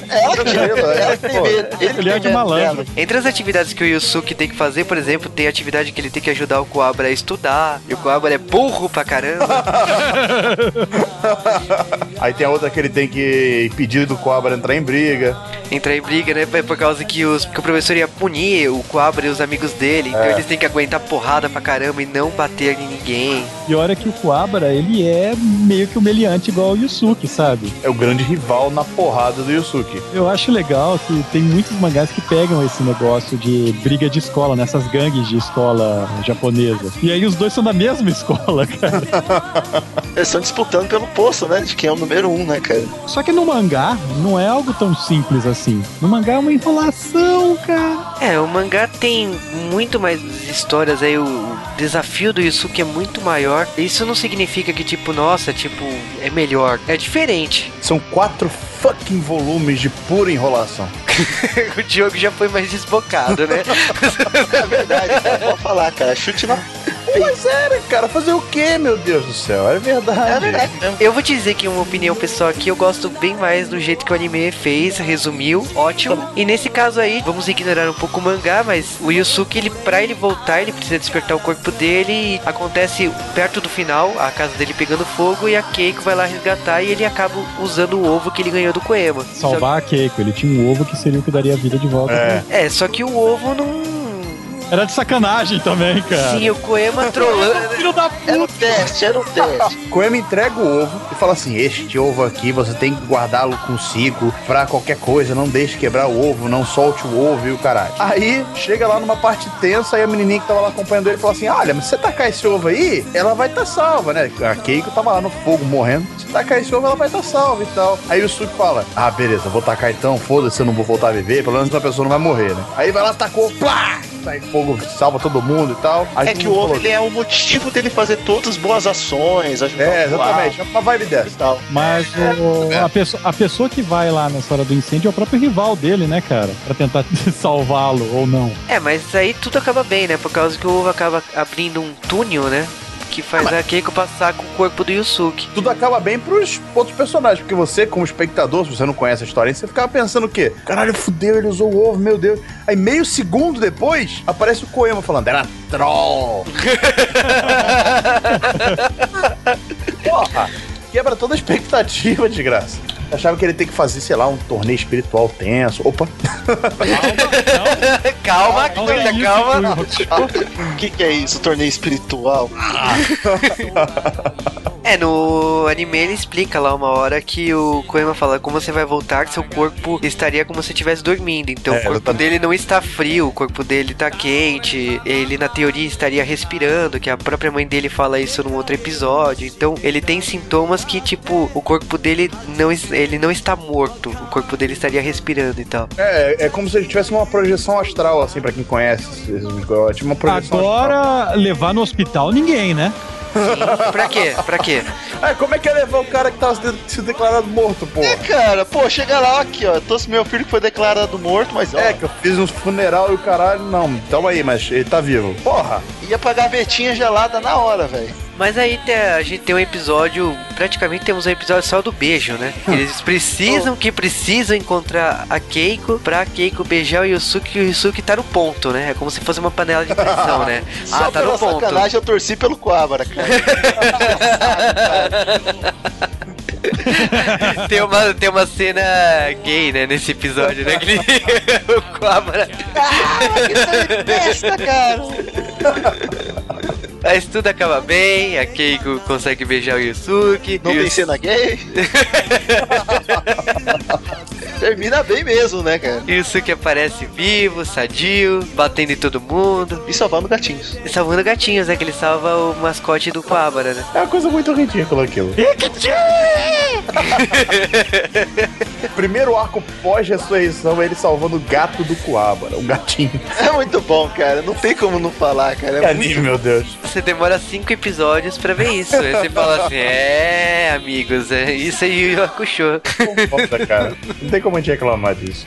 Ela que ela tem medo. Ele é tem de medo malandro. dela. Entre as atividades que o Yusuke tem que fazer, por exemplo, tem a atividade que ele tem que ajudar o Kuwabara a estudar. E o Kuwabara é burro pra caramba. Aí tem a outra que ele tem que impedir do Cobra entrar em briga. Entrar em briga, né? Por causa que, os, que o professor ia punir o Kuwabara e os amigos dele. Então É. eles têm que aguentar porrada pra caramba e não bater em ninguém. E olha que o Kuwabara, ele é meio que humilhante igual o Yusuke, sabe? É o grande rival na porrada do Yusuke. Eu acho legal que tem muitos mangás que pegam esse negócio de briga de escola, nessas gangues de escola japonesa. E aí os dois são da mesma escola, cara. Eles estão disputando pelo posto, né? De quem é o número um, né, cara? Só que no mangá não é algo tão simples assim. No mangá é uma enrolação, cara. É, o mangá tem muito mais histórias aí, o desafio do Yusuke é muito maior. Isso não significa que, tipo, nossa, tipo, é melhor. É diferente. São quatro fucking volumes de pura enrolação. o Diogo já foi mais desbocado, né? É verdade. Pode falar, cara. Chute na. Mas era, cara, fazer o quê, meu Deus do céu? É verdade. É verdade mesmo. Eu vou te dizer que uma opinião pessoal aqui, eu gosto bem mais do jeito que o anime fez, resumiu, ótimo. E nesse caso aí, vamos ignorar um pouco o mangá, mas o Yusuke, ele, pra ele voltar, ele precisa despertar o corpo dele e acontece perto do final, a casa dele pegando fogo e a Keiko vai lá resgatar e ele acaba usando o ovo que ele ganhou do Koema. Salvar a Keiko. Ele tinha um ovo que seria o que daria a vida de volta. É. É, só que o ovo não... Era de sacanagem também, cara. Sim, o Koema trolando... Filho da Era um teste, era um teste. Koema entrega o ovo e fala assim: Este ovo aqui você tem que guardá-lo consigo pra qualquer coisa, não deixe quebrar o ovo, não solte o ovo e o caralho. Aí chega lá numa parte tensa e a menininha que tava lá acompanhando ele fala assim: Olha, mas se você tacar esse ovo aí, ela vai estar tá salva, né? A Keiko tava lá no fogo morrendo. Se tacar esse ovo, ela vai estar tá salva e tal. Aí o Suki fala: Ah, beleza, vou tacar então, foda-se, eu não vou voltar a viver, pelo menos a pessoa não vai morrer, né? Aí vai lá, tacou, plá! Sai fogo, salva todo mundo e tal. Aí É que o ele é o motivo dele fazer todas as boas ações, ajudar É, exatamente, é uma vibe e dessa. tal. Mas o- a, pessoa, a pessoa que vai lá nessa hora do incêndio é o próprio rival dele, né, cara? Pra tentar salvá-lo ou não. É, mas aí tudo acaba bem, né? Por causa que o ovo acaba abrindo um túnel, né? Que faz a Keiko passar com o corpo do Yusuke. tudo acaba bem pros outros personagens, porque você, como espectador, se você não conhece a história, você ficava pensando o quê? Caralho, fudeu, ele usou o ovo, meu Deus. Aí meio segundo depois, aparece o Koema falando, era troll. Porra, quebra toda a expectativa de graça. Achava que ele tem que fazer, sei lá, um torneio espiritual tenso. Opa. calma, é isso, calma. O que, que é isso? Torneio espiritual? É, no anime ele explica lá uma hora que o Koema fala como você vai voltar, que seu corpo estaria como se estivesse dormindo. Então É, o corpo dele não está frio, o corpo dele está quente. Ele, na teoria, estaria respirando, que a própria mãe dele fala isso num outro episódio. Então ele tem sintomas que, tipo, o corpo dele não, ele não está morto. O corpo dele estaria respirando e tal. É, é como se ele tivesse uma projeção astral, assim, pra quem conhece. esses. Tipo uma projeção astral. Agora, levar no hospital ninguém, né? Sim. Pra quê? Pra quê? É, como é que é levar o cara que tava sendo se declarado morto, pô? É, cara, pô, chega lá, aqui, ó. Trouxe meu filho que foi declarado morto, mas ó, É, que eu fiz um funeral e o caralho. Não, calma aí, mas ele tá vivo. Porra! Ia pra gavetinha gelada na hora, velho. Mas aí te- a gente tem um episódio, praticamente temos um episódio só do beijo, né? Eles precisam que precisam encontrar a Keiko pra Keiko beijar o Yusuke e o Yusuke tá no ponto, né? É como se fosse uma panela de pressão, né? Só Ah, tá pela no ponto. sacanagem eu torci pelo Quabara, cara. Tem uma, tem uma cena gay, né, nesse episódio, né? Que ele- o Quabra. ah, que cara. Mas tudo acaba bem, a Keiko consegue beijar o Yusuke. Não tem cena gay? Termina bem mesmo, né, cara? Yusuke aparece vivo, sadio, batendo em todo mundo. E salvando gatinhos. E salvando gatinhos, né? Que ele salva o mascote do Quabara, né? É uma coisa muito ridícula aquilo. Primeiro arco pós-ressurreição é ele salvando o gato do Coabra, o gatinho. É muito bom, cara. Não tem como não falar, cara. É É muito anime, meu Deus. Você demora cinco episódios pra ver isso. Aí você fala assim, é, amigos, é isso aí o Yu Hakusho. Foda, cara. Não tem como a gente reclamar disso.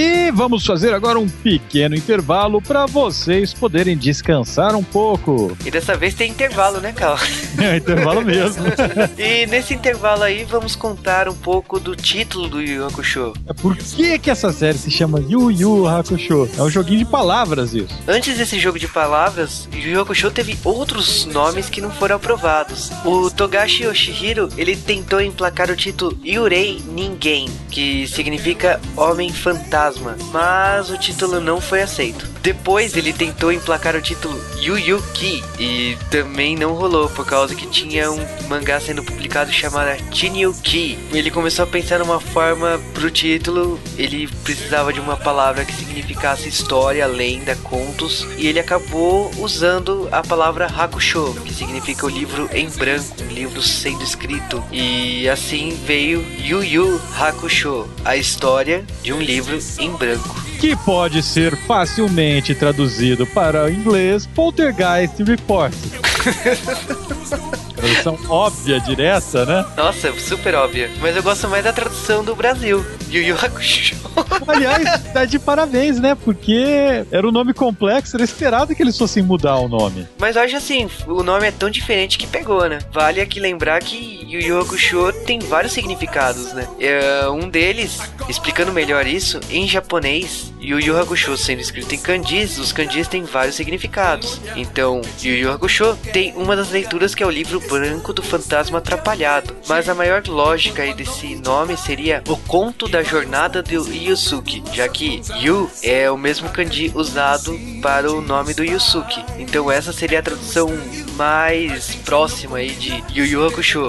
E vamos fazer agora um pequeno intervalo para vocês poderem descansar um pouco. E dessa vez tem intervalo, né, Cal? É intervalo mesmo. E nesse intervalo aí, vamos contar um pouco do título do Yu Yu Hakusho. Por que que essa série se chama Yu Yu Hakusho? É um joguinho de palavras isso. Antes desse jogo de palavras, Yu Yu Hakusho teve outros nomes que não foram aprovados. O Togashi Yoshihiro, ele tentou emplacar o título Yurei Ninguém, que significa Homem Fantasma, mas o título não foi aceito. Depois ele tentou emplacar o título Yu Yu Ki e também não rolou por causa que tinha um mangá sendo publicado chamado Chinyu Ki. Ele começou a pensar numa forma pro título, ele precisava de uma palavra que significasse história, lenda, contos e ele acabou usando a palavra Hakusho, que significa o livro em branco, um livro sendo escrito. E assim veio Yu Yu Hakusho, a história de um livro em branco. Que pode ser facilmente traduzido para o inglês Poltergeist Report. Tradução óbvia, direta, né? Nossa, super óbvia. Mas eu gosto mais da tradução do Brasil. Yu Yu Hakusho. Aliás, tá de parabéns, né? Porque era um nome complexo, era esperado que eles fossem mudar o nome. Mas eu acho assim, o nome é tão diferente que pegou, né? Vale aqui lembrar que Yu Yu Hakusho tem vários significados, né? É, um deles, explicando melhor isso, em japonês, Yu Yu Hakusho sendo escrito em kanjis, os kanjis têm vários significados. Então, Yu Yu Hakusho tem uma das leituras que é o livro branco do fantasma atrapalhado. Mas a maior lógica aí desse nome seria o conto da jornada do Yusuke, já que Yu é o mesmo kanji usado para o nome do Yusuke. Então essa seria a tradução mais próxima aí de Yu Yu Hakusho.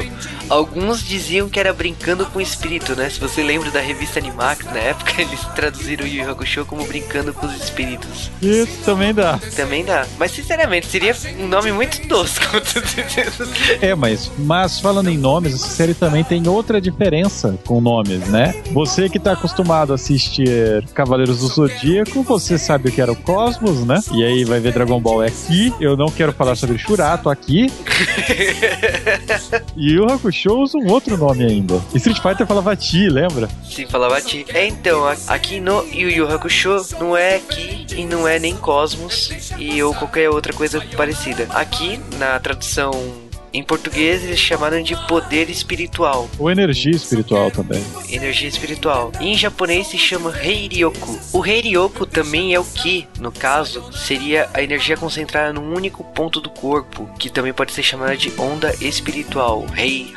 Alguns diziam que era brincando com o espírito, né? Se você lembra da revista Animax, na época eles traduziram Yu Yu Hakusho como brincando com os espíritos. Isso também dá. Também dá. Mas sinceramente, seria um nome muito tosco. É, mas, mas falando em nomes, essa série também tem outra diferença com nomes, né? Você que tá acostumado a assistir Cavaleiros do Zodíaco, você sabe o que era o Cosmos, né? E aí vai ver Dragon Ball aqui. Eu não quero falar sobre Shurato aqui. e o Hakusho usa um outro nome ainda. Street Fighter falava Ti, lembra? Sim, falava ti. É, então, a- aqui no Yu Yu Hakusho não é Ki e não é nem Cosmos e ou qualquer outra coisa parecida. Aqui, na tradução em português, eles chamaram de poder espiritual, Ou energia espiritual também. energia espiritual. E em japonês se chama Heiryoku. O Heiryoku também é o Ki, no caso, seria a energia concentrada num único ponto do corpo, que também pode ser chamada de onda espiritual, Rei.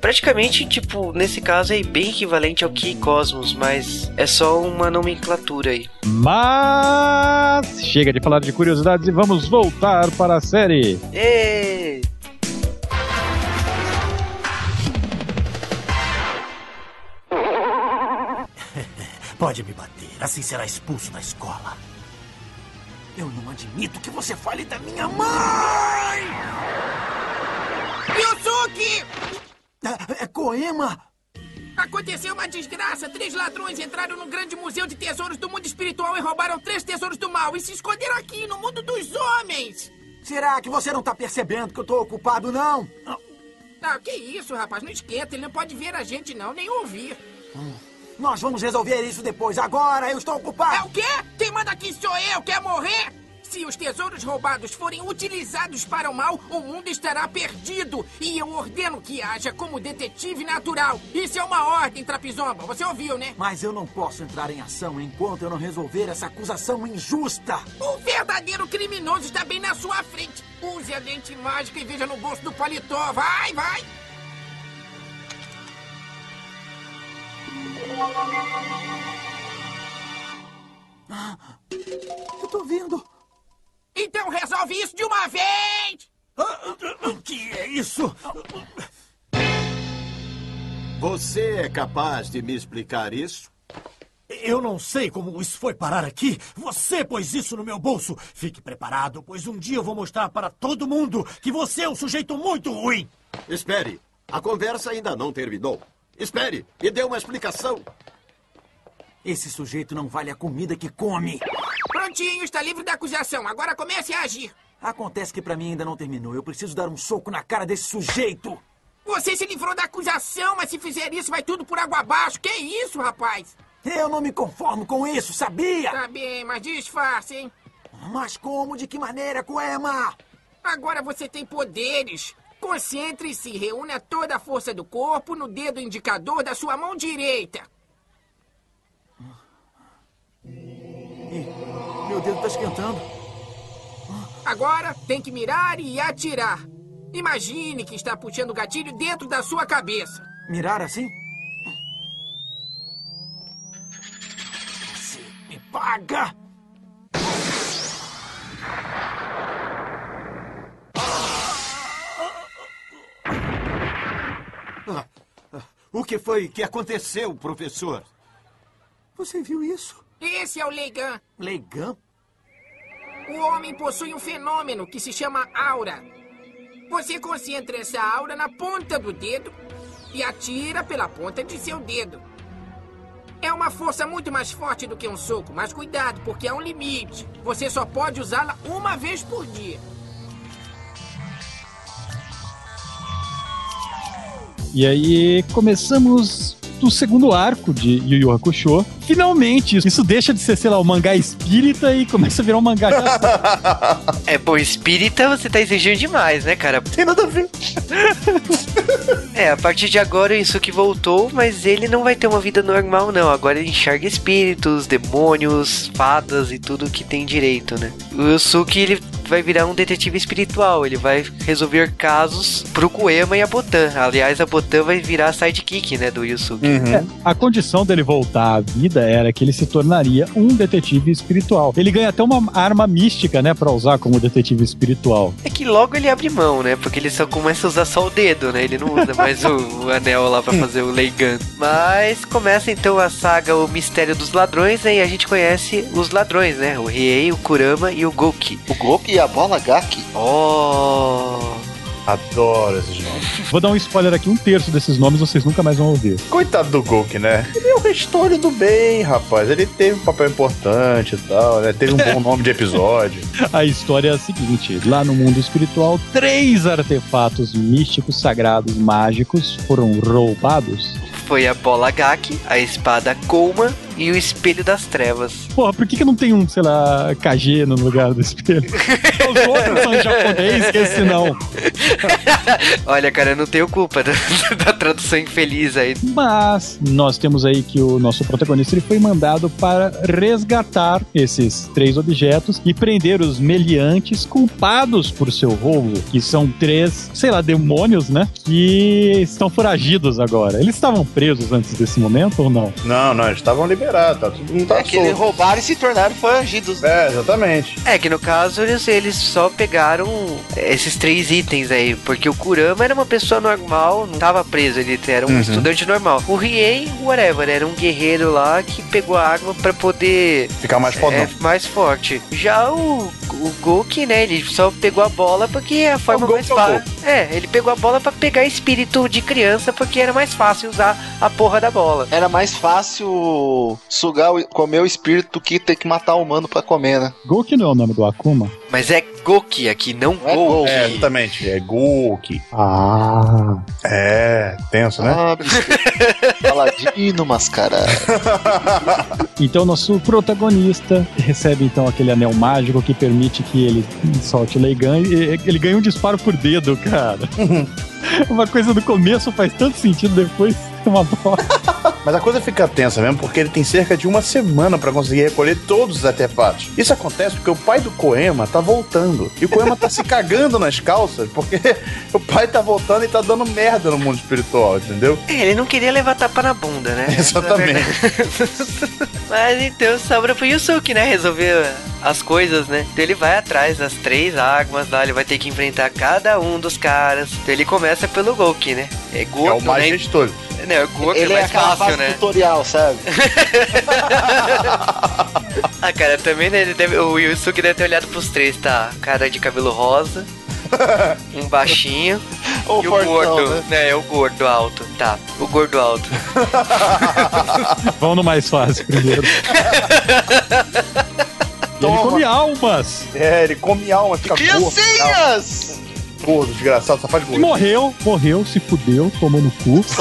Praticamente, tipo, nesse caso é bem equivalente ao Ki Cosmos, mas é só uma nomenclatura aí. Mas chega de falar de curiosidades e vamos voltar para a série. Ê! Pode me bater, assim será expulso da escola. Eu não admito que você fale da minha mãe! Yusuke! É, é Koema! Aconteceu uma desgraça. Três ladrões entraram no grande museu de tesouros do mundo espiritual e roubaram três tesouros do mal e se esconderam aqui no mundo dos homens. Será que você não tá percebendo que eu tô ocupado, não? Ah, que isso, rapaz? Não esquenta. Ele não pode ver a gente, não, nem ouvir. Nós vamos resolver isso depois. Agora eu estou É ocupado. o quê? Quem manda aqui sou eu. Quer morrer? Se os tesouros roubados forem utilizados para o mal, o mundo estará perdido. E eu ordeno que haja como detetive natural. Isso é uma ordem, Trapizomba. Você ouviu, né? Mas eu não posso entrar em ação enquanto eu não resolver essa acusação injusta. O verdadeiro criminoso está bem na sua frente. Use a lente mágica e veja no bolso do paletó. Vai, vai. Eu tô vendo. Então resolve isso de uma vez! O que é isso? Você é capaz de me explicar isso? Eu não sei como isso foi parar aqui. Você pôs isso no meu bolso. Fique preparado, pois um dia eu vou mostrar para todo mundo que você é um sujeito muito ruim. Espere, a conversa ainda não terminou. Espere, e dê uma explicação. Esse sujeito não vale a comida que come. Prontinho, está livre da acusação. Agora comece a agir. Acontece que pra mim ainda não terminou. Eu preciso dar um soco na cara desse sujeito. Você se livrou da acusação, mas se fizer isso, vai tudo por água abaixo. Que isso, rapaz? Eu não me conformo com isso, sabia? Tá bem, mas disfarce, hein? Mas como? De que maneira, Coema? Agora você tem poderes. Concentre-se e reúna toda a força do corpo no dedo indicador da sua mão direita. Meu dedo tá esquentando. Agora tem que mirar e atirar. Imagine que está puxando o gatilho dentro da sua cabeça. Mirar assim? Você me paga! O que foi que aconteceu, professor? Você viu isso? Esse é o Leigan. Leigan? O homem possui um fenômeno que se chama aura. Você concentra essa aura na ponta do dedo e atira pela ponta de seu dedo. É uma força muito mais forte do que um soco, mas cuidado, porque há um limite. Você só pode usá-la uma vez por dia. E aí começamos do segundo arco de Yu Yu Hakusho. Finalmente, isso deixa de ser, sei lá, o mangá espírita e começa a virar um mangá. É, pô, espírita você tá exigindo demais, né, cara? Tem nada a ver. É, a partir de agora o Yusuke voltou, mas ele não vai ter uma vida normal, não. Agora ele enxerga espíritos, demônios, fadas e tudo que tem direito, né? O Yusuke, ele vai virar um detetive espiritual. Ele vai resolver casos pro Koema e a Botan. Aliás, a Botan vai virar a sidekick, né, do Yusuke. É, a condição dele voltar à vida era que ele se tornaria um detetive espiritual. Ele ganha até uma arma mística, né, pra usar como detetive espiritual. É que logo ele abre mão, né? Porque ele só começa a usar só o dedo, né? Ele não usa mais o, o anel lá pra fazer o Leigan. Mas começa então a saga O Mistério dos Ladrões, né? E a gente conhece os ladrões, né? O Riei, o Kurama e o Goki. O Goki e a bola Gaki. Oh! Adoro esses nomes. Vou dar um spoiler aqui, um terço desses nomes vocês nunca mais vão ouvir. Coitado do Goku, né? Ele é o restolho do bem, rapaz. Ele teve um papel importante e tal, né? Teve um bom nome de episódio. A história é a seguinte: lá no mundo espiritual, três artefatos místicos, sagrados, mágicos foram roubados. Foi a bola Gaki, a espada Kouma e o espelho das trevas. Porra, por que, que não tem um, sei lá, KG no lugar do espelho? Os outros são em japonês, que esse não. Olha, cara, eu não tenho culpa da, da tradução infeliz aí. Mas nós temos aí que o nosso protagonista ele foi mandado para resgatar esses três objetos e prender os meliantes culpados por seu roubo, que são três, sei lá, demônios, né? Que estão foragidos agora. Eles estavam presos antes desse momento ou não? Não, não, eles estavam liberados, tá? Tudo não tá É que eles roubaram e se tornaram foragidos. É, exatamente. É que no caso eles, eles só pegaram esses três itens aí, porque o Kurama era uma pessoa normal, não tava preso, ele era um Uhum. estudante normal. O Riei, whatever, era um guerreiro lá que pegou a água pra poder Ficar mais fodão. é, mais forte. Já o, o Goki, né, ele só pegou a bola porque é a forma mais fácil. É, ele pegou a bola pra pegar espírito de criança porque era mais fácil usar a porra da bola. Era mais fácil sugar, comer o espírito que ter que matar o humano pra comer, né? Goki não é o nome do Akuma? Mas é Goki aqui, não é Goki. É, exatamente. É Goki. Ah. É, tenso, né? Ah, Paladino mascarado. Então, nosso protagonista recebe então aquele anel mágico que permite que ele solte Leigan e ele ganha um disparo por dedo, cara. Uma coisa do começo faz tanto sentido depois uma bosta. Mas a coisa fica tensa mesmo porque ele tem cerca de uma semana pra conseguir recolher todos os artefatos. Isso acontece porque o pai do Koema tá voltando. E o Koema tá se cagando nas calças porque o pai tá voltando e tá dando merda no mundo espiritual, entendeu? É, ele não queria levar tapa na bunda, né? Exatamente. Mas então sobra pro Yusuke, né? Resolver as coisas, né? Então ele vai atrás das três águas lá, ele vai ter que enfrentar cada um dos caras. Então ele começa pelo Goki, né? É, Goki, É o mais né? O Goki Ele é é mais aquela fácil, né? tutorial, sabe? Ah, cara, também né, ele deve, o Yusuke deve ter olhado pros três, tá? Cara de cabelo rosa, um baixinho Ou e o gordo. né? Né? É o gordo alto. Tá, o gordo alto. Vamos no mais fácil primeiro. Ele come almas. É, ele come alma, fica. Criancinhas! Gordo, desgraçado, só faz gordo. morreu, morreu, se fudeu, tomou no cu.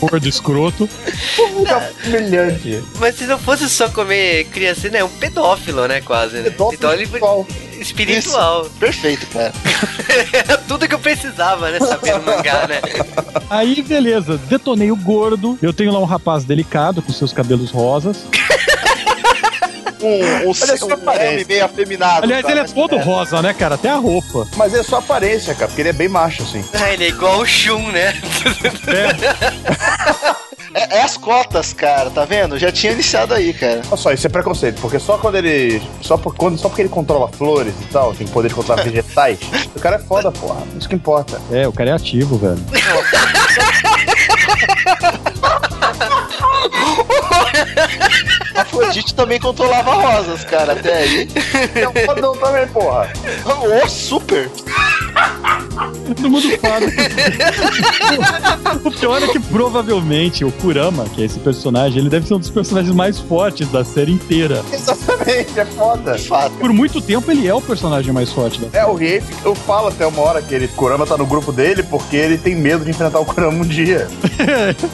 Gordo escroto. Brilhante. Mas se não fosse só comer criança, né? É um pedófilo, né? Quase, né? Pedófilo então espiritual. espiritual. Perfeito, cara. Era tudo que eu precisava, né? Saber no mangá, né? Aí, beleza, detonei o gordo. Eu tenho lá um rapaz delicado com seus cabelos rosas. Um, um, Olha só a um aparência. homem meio afeminado. Aliás, cara, ele é todo rosa, né, cara? Até a roupa. Mas é só aparência, cara, porque ele é bem macho, assim. Ah, ele é igual o Shun, né? É, é as cotas, cara, tá vendo? Já tinha iniciado aí, cara. Olha só, isso é preconceito, porque só quando ele. Só, por, quando, só porque ele controla flores e tal, tem poder de controlar vegetais, o cara é foda, porra. Isso que importa. É, o cara é ativo, velho. Afrodite também controlava rosas, cara, até aí. É um fodão também, porra. Oh, super! No mundo fado. o pior é que provavelmente o Kurama, que é esse personagem, ele deve ser um dos personagens mais fortes da série inteira. Exatamente, é foda. Por muito tempo ele é o personagem mais forte da É, o Riei, eu falo até uma hora que ele, Kurama tá no grupo dele porque ele tem medo de enfrentar o Kurama um dia.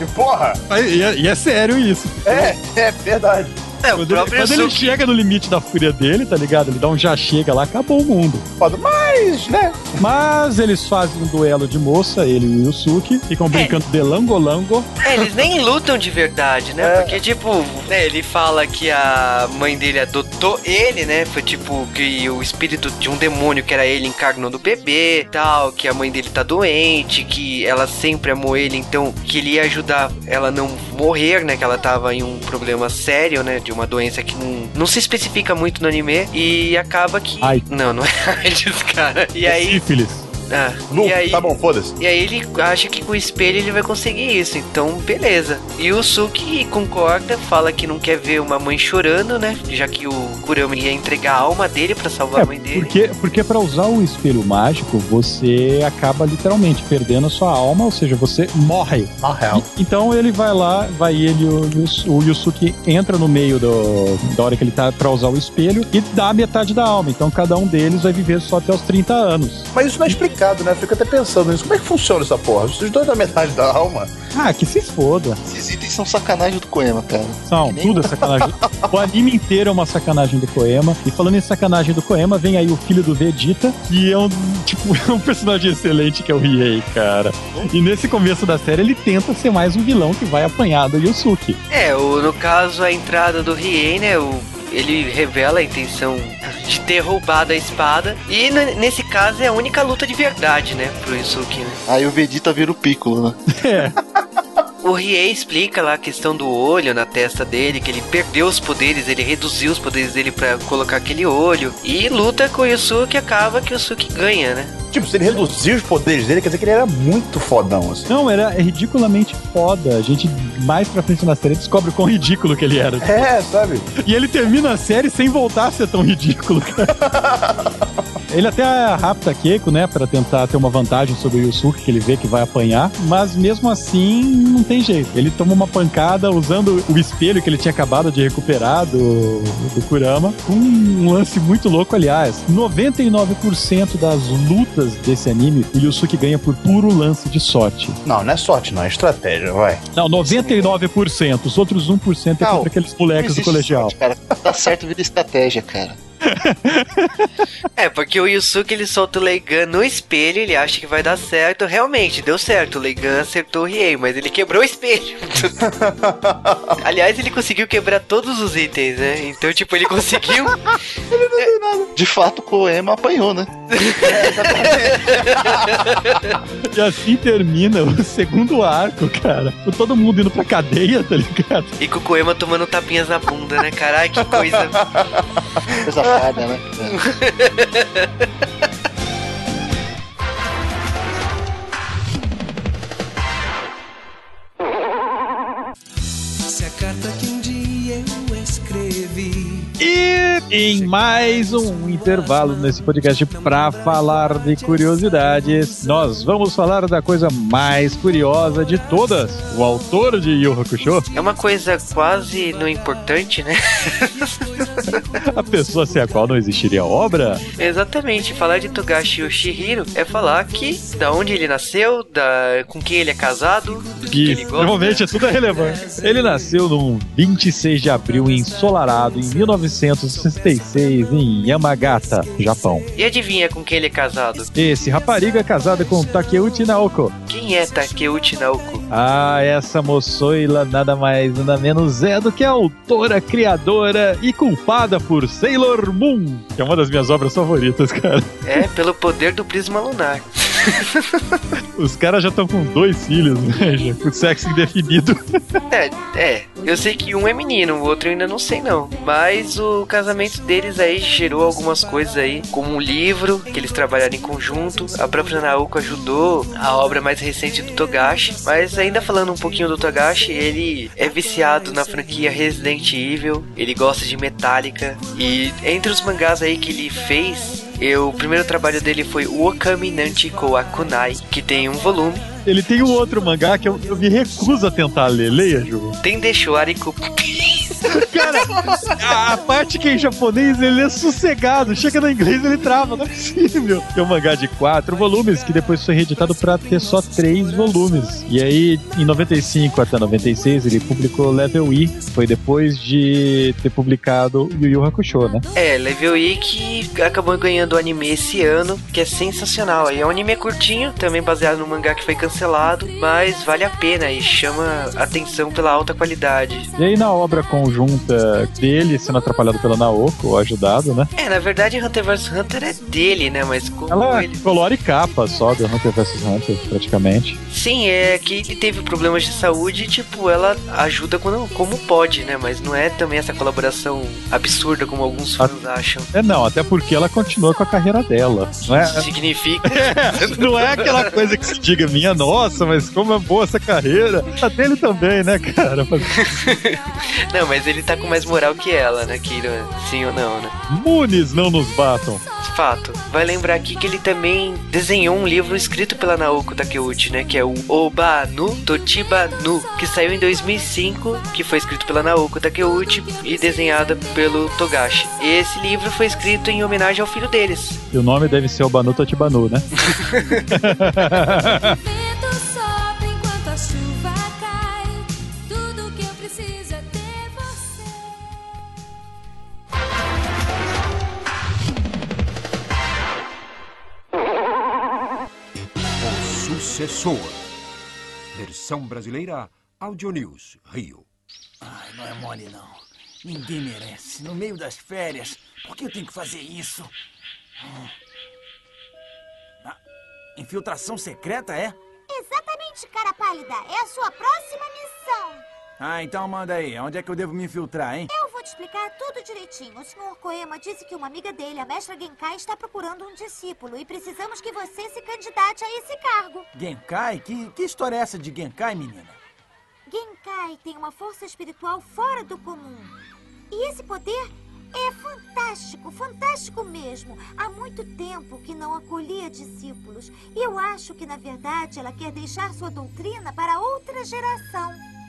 E porra! E é, e é sério isso. É, é verdade. É, o Quando, ele, quando ele chega no limite da fúria dele, tá ligado? Ele dá um já chega lá, acabou o mundo. Mas, né? Mas eles fazem um duelo de moça, ele e o Yusuke, ficam brincando de langolango. É, eles nem lutam de verdade, né? Porque, tipo, né, ele fala que a mãe dele adotou ele, né? Foi tipo que o espírito de um demônio que era ele encarnou no bebê tal, que a mãe dele tá doente, que ela sempre amou ele, então que ele ia ajudar ela a não morrer, né? Que ela tava em um problema sério, né? De uma doença que não, não se especifica muito no anime. E acaba que. Ai. Não, não é AIDS, cara. E aí. Sífilis. Ah, Lu, e aí, tá bom, foda-se. e aí ele acha que com o espelho ele vai conseguir isso, então beleza. E o Suki concorda, fala que não quer ver uma mãe chorando, né? Já que o Kurama ia entregar a alma dele pra salvar É, a mãe dele. porque, porque para usar o espelho mágico, você acaba literalmente perdendo a sua alma, ou seja, você morre. Morreu. E- Então ele vai lá, vai ele, o, o Yusuke entra no meio do, da hora que ele tá pra usar o espelho e dá metade da alma. Então cada um deles vai viver só até os 30 anos. Mas isso não é explicado, né? Eu fico até pensando nisso. Como é que funciona essa porra? Os dois da metade da alma. Ah, que se foda. Esses itens são sacanagem do Koema, cara. São, tudo é sacanagem. o anime inteiro é uma sacanagem do Koema. E falando em sacanagem do Koema, vem aí o filho do Vegeta, que é um, tipo, é um personagem excelente, que é o Riei, cara. E nesse começo da série, ele tenta ser mais um vilão que vai apanhar do Yusuke. É, o, no caso, a entrada do Riei, né? O, ele revela a intenção de ter roubado a espada. E nesse caso é a única luta de verdade, né? Pro Yusuke, né? Aí o Vegeta vira o Piccolo, né? É. O Riei explica lá a questão do olho na testa dele, que ele perdeu os poderes, ele reduziu os poderes dele pra colocar aquele olho. E luta com o Yusuke, acaba que o Yusuke ganha, né? Tipo, se ele reduzir os poderes dele, quer dizer que ele era muito fodão, assim. Não, era ridiculamente foda. A gente, mais pra frente na série, descobre o quão ridículo que ele era. É, sabe? E ele termina a série sem voltar a ser tão ridículo. Ele até rapta Keiko, né, Pra tentar ter uma vantagem sobre o Yusuke, que ele vê que vai apanhar, mas mesmo assim não tem jeito. Ele toma uma pancada usando o espelho que ele tinha acabado de recuperar do, do Kurama, com um lance muito louco, aliás. 99% das lutas desse anime, o Yusuke ganha por puro lance de sorte. Não, não é sorte, não, é estratégia, vai. Não, 99%. Os outros 1% é Não, contra aqueles moleques do colegial. sorte, cara. Tá certo, vira estratégia, cara. É, porque o Yusuke ele solta o Leigan no espelho, ele acha que vai dar certo. Realmente, deu certo. O Leigan acertou o Riei, mas ele quebrou o espelho. Aliás, ele conseguiu quebrar todos os itens, né? Então, tipo, ele conseguiu. De fato, o Koema apanhou, né? E assim termina o segundo arco, cara. Com todo mundo indo pra cadeia, tá ligado? E com o Koema tomando tapinhas na bunda, né? Caralho, que coisa. Coisa fada, né? em mais um intervalo nesse podcast pra falar de curiosidades, nós vamos falar da coisa mais curiosa de todas. O autor de Yu Hakusho, É uma coisa quase não importante, né? a pessoa sem a qual não existiria obra. Exatamente, falar de Togashi Yoshihiro é falar que da onde ele nasceu, da com quem ele é casado, do que, que ele gosta. normalmente é tudo relevante. Ele nasceu no 26 de abril ensolarado em 1966 em Yamagata, Japão. E adivinha com quem ele é casado? Esse rapariga é casada com Takeuchi Naoko. Quem é Takeuchi Naoko? Ah, essa moçoila nada mais nada menos é do que a autora, criadora e culpada por Sailor Moon, que é uma das minhas obras favoritas, cara. É, pelo poder do prisma lunar. Os caras já estão com dois filhos, né? Já, com sexo indefinido. É, é. Eu sei que um é menino, o outro eu ainda não sei não. Mas o casamento deles aí gerou algumas coisas aí, como um livro que eles trabalharam em conjunto. A própria Naoko ajudou a obra mais recente do Togashi. Mas ainda falando um pouquinho do Togashi, ele é viciado na franquia Resident Evil. Ele gosta de Metallica. E entre os mangás aí que ele fez, eu, o primeiro trabalho dele foi o Okami Nanchiko Akunai, que tem um volume. Ele tem um outro mangá que eu, eu me recuso a tentar ler. Leia, Ju. Tem Deshuariku. Cara, a, a parte que é em japonês ele é sossegado. Chega no inglês ele trava, não é possível. Tem um mangá de quatro volumes que depois foi reeditado pra ter só três volumes. E aí, em 95 até 96, ele publicou Level E. Foi depois de ter publicado Yu Yu Hakusho, né? É, Level E que acabou ganhando o anime esse ano, que é sensacional. Aí é um anime curtinho, também baseado no mangá que foi cancelado, mas vale a pena e chama atenção pela alta qualidade. E aí, na obra conjunta dele, sendo atrapalhado pela Naoko, ou ajudado, né? É, na verdade Hunter vs Hunter é dele, né? Mas como Ela ele. colore capa só do Hunter vs Hunter, praticamente. Sim, é que ele teve problemas de saúde e, tipo, ela ajuda quando, como pode, né? Mas não é também essa colaboração absurda como alguns fãs acham. É, não, até porque ela continua com a carreira dela, não é? Significa. não é aquela coisa que se diga, minha nossa, mas como é boa essa carreira. A dele também, né, cara? não, mas ele tá com mais moral que ela, né, Kira? Sim ou não, né? Munes não nos batam. Fato. Vai lembrar aqui que ele também desenhou um livro escrito pela Naoko Takeuchi, né? Que é o Oba no Tochiba no, que saiu em 2005, que foi escrito pela Naoko Takeuchi e desenhada pelo Togashi. E esse livro foi escrito em homenagem ao filho deles. E o nome deve ser Obanu Totibanu, né? O sucessor. Versão brasileira Audio News, Rio. Ai, não é mole, não. Ninguém merece. No meio das férias. Por que eu tenho que fazer isso? Hum. Ah, infiltração secreta, é? Exatamente, cara pálida. É a sua próxima missão. Ah, então manda aí. Onde é que eu devo me infiltrar, hein? Eu vou te explicar tudo direitinho. O Sr. Koema disse que uma amiga dele, a mestra Genkai, está procurando um discípulo e precisamos que você se candidate a esse cargo. Genkai? Que, que história é essa de Genkai, menina? Genkai tem uma força espiritual fora do comum. E esse poder é fantástico, fantástico mesmo. Há muito tempo que não acolhia discípulos. E eu acho que, na verdade, ela quer deixar sua doutrina para outra geração.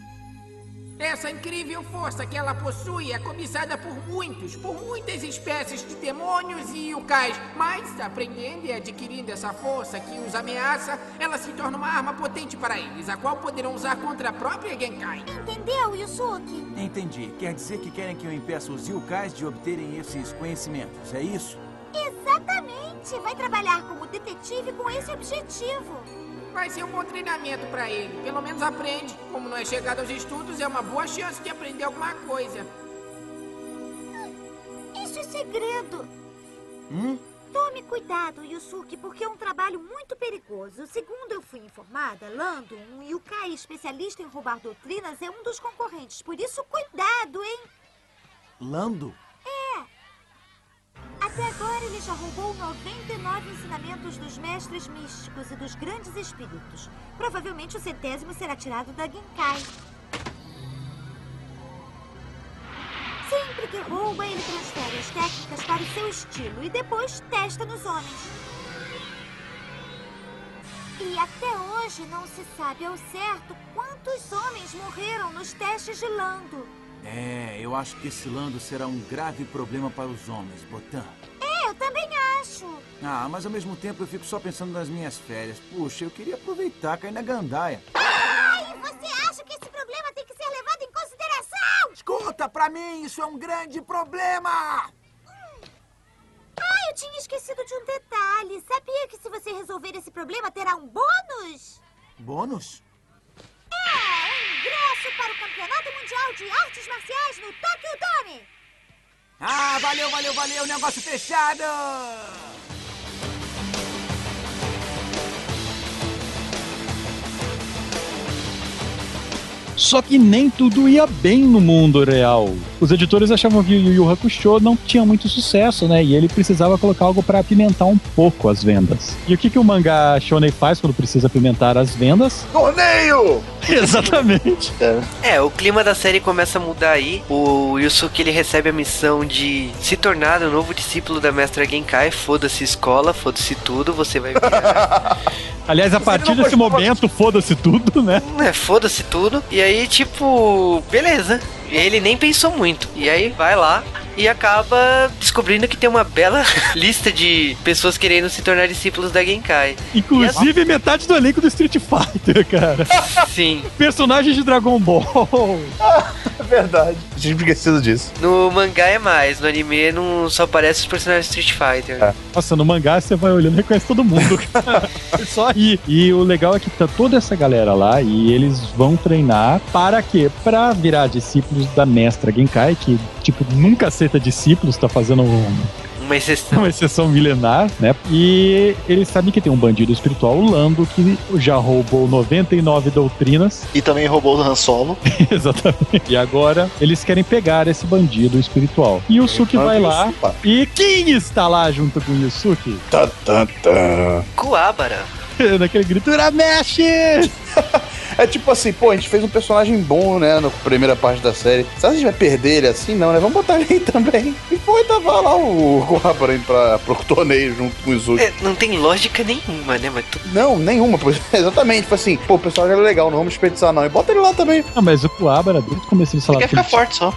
Essa incrível força que ela possui é cobiçada por muitos, por muitas espécies de demônios e yukais. Mas, aprendendo e adquirindo essa força que os ameaça, ela se torna uma arma potente para eles, a qual poderão usar contra a própria Genkai. Entendeu, Yusuke? Entendi. Quer dizer que querem que eu impeça os Yukais de obterem esses conhecimentos, é isso? Exatamente! Vai trabalhar como detetive com esse objetivo. Vai ser um bom treinamento para ele. Pelo menos aprende. Como não é chegado aos estudos, é uma boa chance de aprender alguma coisa. Isso é segredo. Hum? Tome cuidado, Yusuke, porque é um trabalho muito perigoso. Segundo eu fui informada, Lando, um Yukai especialista em roubar doutrinas, é um dos concorrentes. Por isso, cuidado, hein? Lando? É. Até agora ele já roubou 99 ensinamentos dos mestres místicos e dos grandes espíritos. Provavelmente o centésimo será tirado da Genkai. Sempre que rouba, ele transfere as técnicas para o seu estilo e depois testa nos homens. E até hoje não se sabe ao certo quantos homens morreram nos testes de Lando. É, eu acho que esse Lando será um grave problema para os homens, Botan. É, eu também acho. Ah, mas ao mesmo tempo eu fico só pensando nas minhas férias. Puxa, eu queria aproveitar, cair na gandaia. Ai, você acha que esse problema tem que ser levado em consideração? Escuta, pra mim isso é um grande problema! Ah, eu tinha esquecido de um detalhe. Sabia que se você resolver esse problema, terá um bônus? Bônus? É, ingresso para o Campeonato Mundial de Artes Marciais no Tokyo Dome. Ah, valeu, valeu, valeu, negócio fechado! Só que nem tudo ia bem no mundo real. Os editores achavam que o Yu Yu Hakusho não tinha muito sucesso, né? E ele precisava colocar algo para apimentar um pouco as vendas. E o que, que o mangá shonen faz quando precisa apimentar as vendas? Torneio! Exatamente. É, o clima da série começa a mudar aí. O Yusuke ele recebe a missão de se tornar o novo discípulo da mestra Genkai. Foda-se escola, foda-se tudo, você vai virar. Aliás, a partir desse momento, foda-se tudo, né? é, foda-se tudo. E aí, tipo, beleza. E ele nem pensou muito. E aí vai lá e acaba descobrindo que tem uma bela lista de pessoas querendo se tornar discípulos da Genkai. Inclusive metade do elenco do Street Fighter, cara. Sim. Personagens de Dragon Ball. É verdade. Tinha esquecido disso. No mangá é mais, no anime não só aparece os personagens de Street Fighter. Nossa, no mangá você vai olhando e reconhece todo mundo, cara. É só aí. E o legal é que tá toda essa galera lá e eles vão treinar para quê? Pra virar discípulos da mestra Genkai, que, tipo, nunca aceita discípulos, tá fazendo um, Uma exceção. uma exceção milenar, né? E eles sabem que tem um bandido espiritual, o Lando, que já roubou 99 doutrinas. E também roubou o Han Solo. Exatamente. E agora eles querem pegar esse bandido espiritual. E o Yusuke vai lá. E quem está lá junto com o Yusuke? Tá, tá, tá. Kuwabara. Naquele grito, Urameshi! É tipo assim, pô, a gente fez um personagem bom, né, na primeira parte da série. Será que a gente vai perder ele assim? Não, né? Vamos botar ele aí também. E foi, tava lá o Guabara indo pra, pro torneio junto com o Izuki. É, não tem lógica nenhuma, né? Mas tu... Não, nenhuma, pois exatamente. Tipo assim, pô, o personagem era legal, não vamos desperdiçar não. E bota ele lá também. Ah, mas o Kuabara, desde o começo de falar Quer ficar forte só.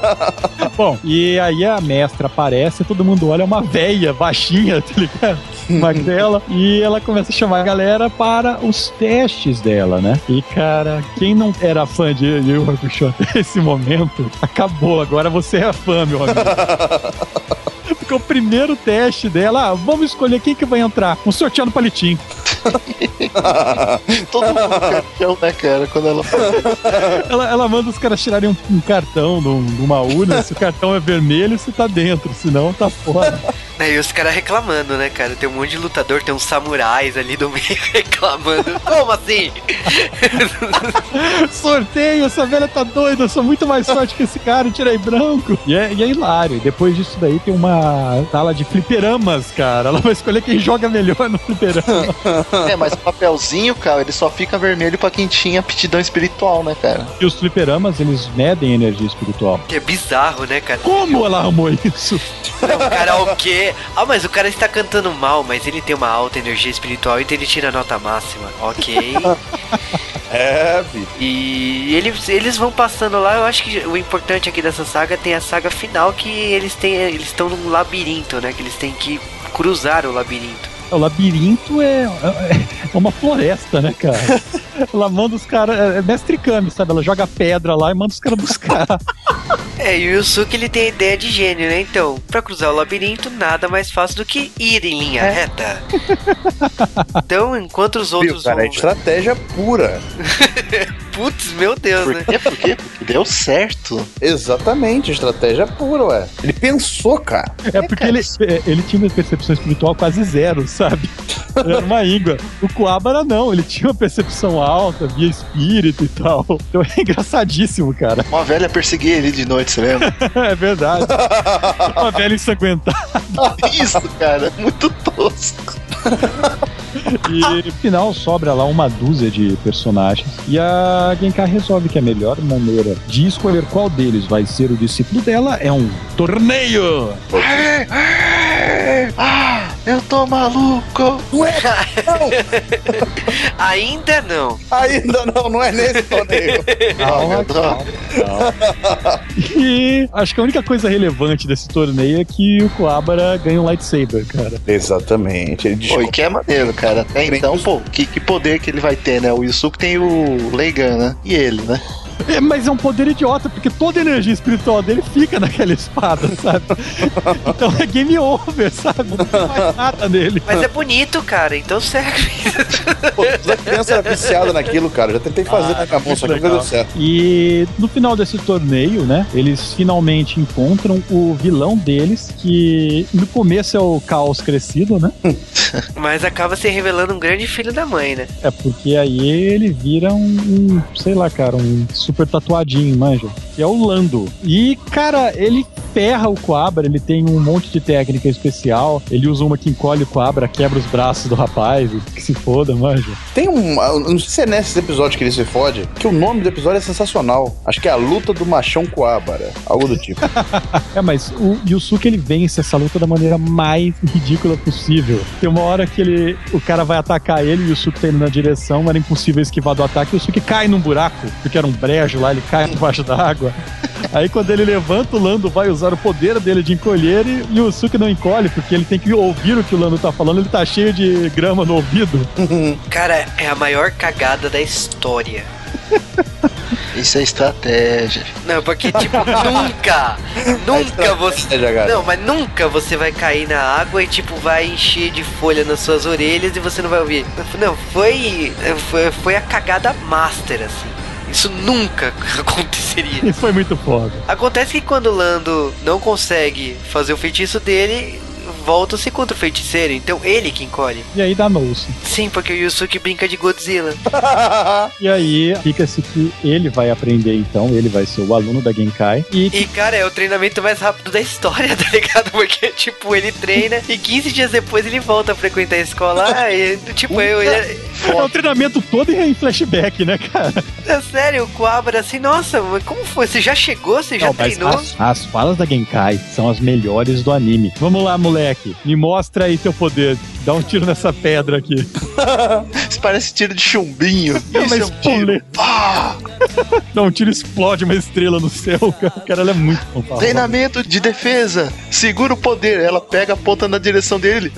Bom, e aí a mestra aparece, todo mundo olha, é uma véia baixinha, tá ligado? Magrela, e ela começa a chamar a galera para os testes dela, né? E, cara, quem não era fã de Yu Hakusho até esse momento, acabou. Agora você é fã, meu amigo. Porque o primeiro teste dela, ah, vamos escolher quem que vai entrar. Um sorteado palitinho. Todo mundo campeão, né, cara? Quando ela ela, ela manda os caras tirarem um, um cartão de um- uma urna. Se o cartão é vermelho, você tá dentro. Senão, tá fora. Aí os caras reclamando, né, cara? Tem um monte de lutador, tem uns samurais ali do meio reclamando. Como assim? Sorteio, essa velha tá doida, eu sou muito mais forte que esse cara, tirei branco. E é, e é hilário. E depois disso daí tem uma sala de fliperamas, cara. Ela vai escolher quem joga melhor no fliperama. É, mas o papelzinho, cara, ele só fica vermelho pra quem tinha aptidão espiritual, né, cara? E os fliperamas, eles medem energia espiritual. Que é bizarro, né, cara? Como ela arrumou isso? O cara o quê? Ah, mas o cara está cantando mal, mas ele tem uma alta energia espiritual, então ele tira a nota máxima. Ok. É, filho. E eles, eles vão passando lá, eu acho que o importante aqui dessa saga tem a saga final que eles têm. Eles estão num labirinto, né? Que eles têm que cruzar o labirinto. O labirinto é, é, é uma floresta, né, cara? Ela manda os caras. É mestre Kami, sabe? Ela joga pedra lá e manda os caras buscar. É, e o Yusuke ele tem a ideia de gênio, né? Então, pra cruzar o labirinto, nada mais fácil do que ir em linha reta. Então, enquanto os Viu, outros cara, é vão. estratégia pura. Putz, meu Deus, Por né? quê? Por quê? Porque deu certo. Exatamente, estratégia pura, ué. Ele pensou, cara. É porque ele, é, ele tinha uma percepção espiritual quase zero, sabe? Era uma íngua. O Kuabara não, ele tinha uma percepção alta, via espírito e tal. Então é engraçadíssimo, cara. Uma velha perseguia ele de noite, você lembra? É verdade. Uma velha ensanguentada. Isso, cara, muito tosco. E no final sobra lá uma dúzia de personagens. E a Genkai resolve que a melhor maneira de escolher qual deles vai ser o discípulo dela é um torneio. Ah, eu tô maluco. Ainda não. Ainda não, não é nesse torneio. Calma, calma, E acho que a única coisa relevante desse torneio é que o Kuabara ganha um lightsaber, cara. Exatamente. Ele Pô, e que é maneiro, cara. Até então, pô, que, que poder que ele vai ter, né? O Yusuke tem o Leigan, né? E ele, né? É, mas é um poder idiota, porque toda a energia espiritual dele fica naquela espada, sabe? Então é game over, sabe? Não tem mais nada nele. Mas é bonito, cara, então serve. Pô, toda criança era viciada naquilo, cara. Já tentei fazer Ah, na mão, só que legal. deu certo. E no final desse torneio, né, eles finalmente encontram o vilão deles, que no começo é o caos crescido, né? Mas acaba se revelando um grande filho da mãe, né? É porque aí ele vira um, um, sei lá, cara, um super tatuadinho, manja. Que é o Lando. E, cara, ele ferra o Quabra, ele tem um monte de técnica especial. Ele usa uma que encolhe o Quabra, quebra os braços do rapaz, que se foda, manja. Tem um. Não sei se é nesse episódio que ele se fode, que o nome do episódio é sensacional. Acho que é a luta do machão coabara. Algo do tipo. É, mas o Yusuke ele vence essa luta da maneira mais ridícula possível. Tem uma hora que ele, o cara vai atacar ele e o Yusuke tá indo na direção, era impossível esquivar do ataque, e o Yusuke cai num buraco, porque era um brejo lá, ele cai embaixo d'água. Aí quando ele levanta, o Lando vai usar o poder dele de encolher e, e o Yusuke não encolhe, porque ele tem que ouvir o que o Lando tá falando, ele tá cheio de grama no ouvido. Cara, é a maior cagada da história. Isso é estratégia. Não, porque, tipo, nunca, nunca você. cara. Não, mas nunca você vai cair na água e, tipo, vai encher de folha nas suas orelhas e você não vai ouvir. Não, foi. Foi, foi a cagada master, assim. Isso nunca aconteceria. E foi muito foda. Acontece que quando o Lando não consegue fazer o feitiço dele, volta-se contra o feiticeiro. Então ele que encolhe. E aí danou-se. Sim, porque o Yusuke brinca de Godzilla. E aí fica-se que ele vai aprender então, ele vai ser o aluno da Genkai. E E, cara, é o treinamento mais rápido da história, tá ligado? Porque, tipo, ele treina e 15 dias depois ele volta a frequentar a escola. Ah, e, tipo, eu. Ele, é o treinamento todo em flashback, né, cara? é sério, o Quabra assim, nossa, como foi? Você já chegou? Você já Não, treinou? as, as falas da Genkai são as melhores do anime. Vamos lá, moleque. Me mostra aí teu poder. Dá um tiro nessa pedra aqui. Isso parece tiro de chumbinho. Não, Isso mas é um tiro. Dá um tiro explode uma estrela no céu, cara. O cara é muito falar. Treinamento de defesa. Segura o poder. Ela pega, aponta na direção dele.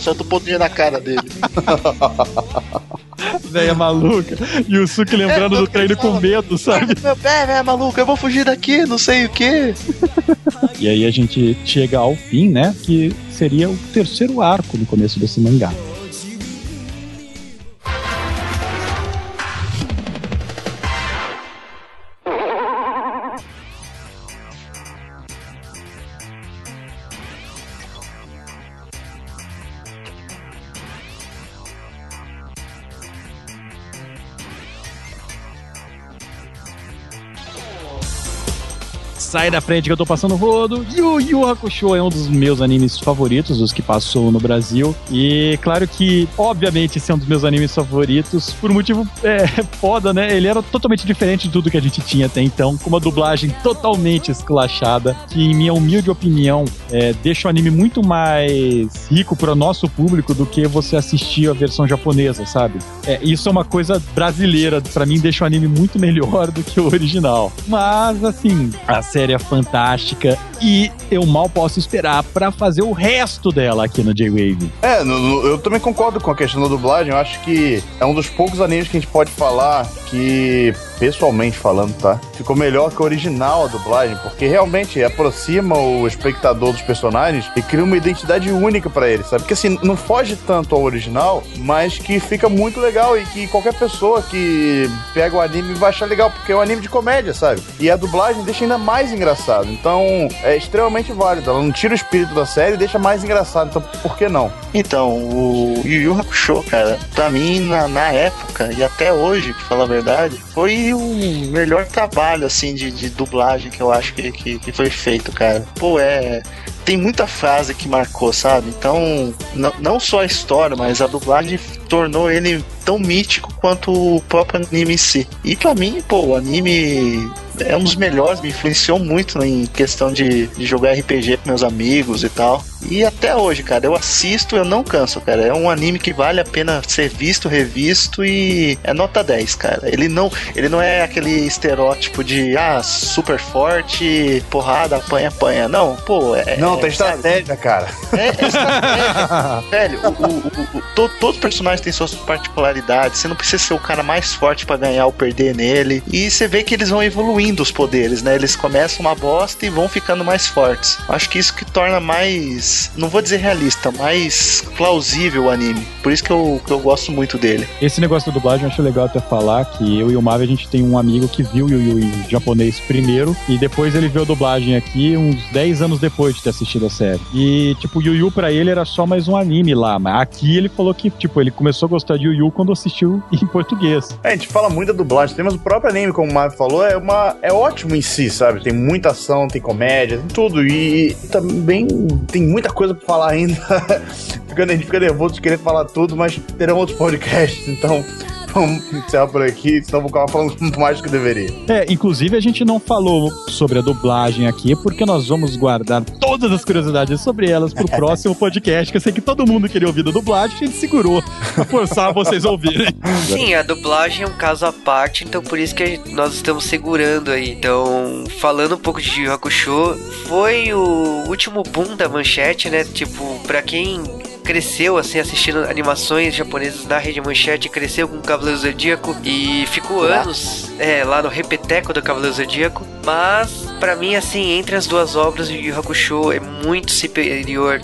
Solta o poder na cara dele. Véia maluca. E o Suki lembrando do treino com medo, sabe? Meu pé, velho, maluco, eu vou fugir daqui, não sei o que. E aí a gente chega ao fim, né? Que seria o terceiro arco no começo desse mangá. Sai da frente que eu tô passando rodo. Yu Yu Hakusho é um dos meus animes favoritos, dos que passou no Brasil. E claro que, obviamente, esse é um dos meus animes favoritos, por um motivo é, foda, né? Ele era totalmente diferente de tudo que a gente tinha até então, com uma dublagem totalmente esculachada, que, em minha humilde opinião, é, deixa o anime muito mais rico para o nosso público do que você assistir a versão japonesa, sabe? É, isso é uma coisa brasileira, para mim deixa o anime muito melhor do que o original. Mas, assim, a série é fantástica e eu mal posso esperar para fazer o resto dela aqui no J-Wave. É, no- no- eu também concordo com a questão da dublagem. Eu acho que é um dos poucos animes que a gente pode falar que, pessoalmente falando, tá? Ficou melhor que o original a dublagem, porque realmente aproxima o espectador dos personagens e cria uma identidade única pra eles, sabe? Porque assim, não foge tanto ao original, mas que fica muito legal e que qualquer pessoa que pega o anime vai achar legal, porque é um anime de comédia, sabe? E a dublagem deixa ainda mais engraçado. Então, é extremamente válido. Ela não tira o espírito da série e deixa mais engraçado. Então, por que não? Então, o Yu Yu Hakusho, cara, pra mim, na, na época e até hoje, pra falar a verdade, foi o melhor trabalho, assim, de, de dublagem que eu acho que, que, que foi feito, cara. Pô, é. Tem muita frase que marcou, sabe? Então, não, não só a história, mas a dublagem tornou ele tão mítico quanto o próprio anime em si. E pra mim, pô, o anime é um dos melhores, me influenciou muito em questão de, de jogar RPG com meus amigos e tal. E até hoje, cara, eu assisto, eu não canso, cara. É um anime que vale a pena ser visto, revisto e é nota 10, cara. Ele não, ele não é aquele estereótipo de ah, super forte, porrada, apanha, apanha. Não, pô, é, Não, Não, tem estratégia, cara. É, é estratégia. Velho, o, o, o, o, todo, todo personagem tem suas particularidades. Você não precisa ser o cara mais forte pra ganhar ou perder nele. E você vê que eles vão evoluindo os poderes, né? Eles começam uma bosta e vão ficando mais fortes. Acho que isso que torna mais. Não vou dizer realista, mais plausível o anime. Por isso que eu, que eu gosto muito dele. Esse negócio da dublagem eu acho legal até falar que eu e o Mavi a gente tem um amigo que viu o Yu Yu em japonês primeiro e depois ele viu a dublagem aqui uns 10 anos depois de ter assistido a série. E, tipo, Yu Yu pra ele era só mais um anime lá, mas aqui ele falou que, tipo, ele começou a gostar de Yu Yu quando assistiu em português. É, a gente fala muito da dublagem, mas o próprio anime, como o Mavi falou, é, uma, é ótimo em si, sabe? Tem muita ação, tem comédia, tem tudo. E também tem muita coisa pra falar ainda. Ficando- a gente fica nervoso de querer falar tudo, mas terão outros podcasts, então vamos encerrar por aqui, senão vou acabar falando mais do que deveria. É, inclusive a gente não falou sobre a dublagem aqui, porque nós vamos guardar todas as curiosidades sobre elas pro próximo podcast, que eu sei que todo mundo queria ouvir da dublagem, a gente segurou pra forçar vocês a ouvirem. Sim, a dublagem é um caso à parte, então por isso que nós estamos segurando aí. Então, falando um pouco de Yu Hakusho, foi o último boom da manchete, né? Tipo, pra quem cresceu assim assistindo animações japonesas na rede manchete, cresceu com o Cavaleiro Zodíaco e ficou anos é, lá no repeteco do Cavaleiro Zodíaco. Mas pra mim assim, entre as duas obras, o Yu Hakusho é muito superior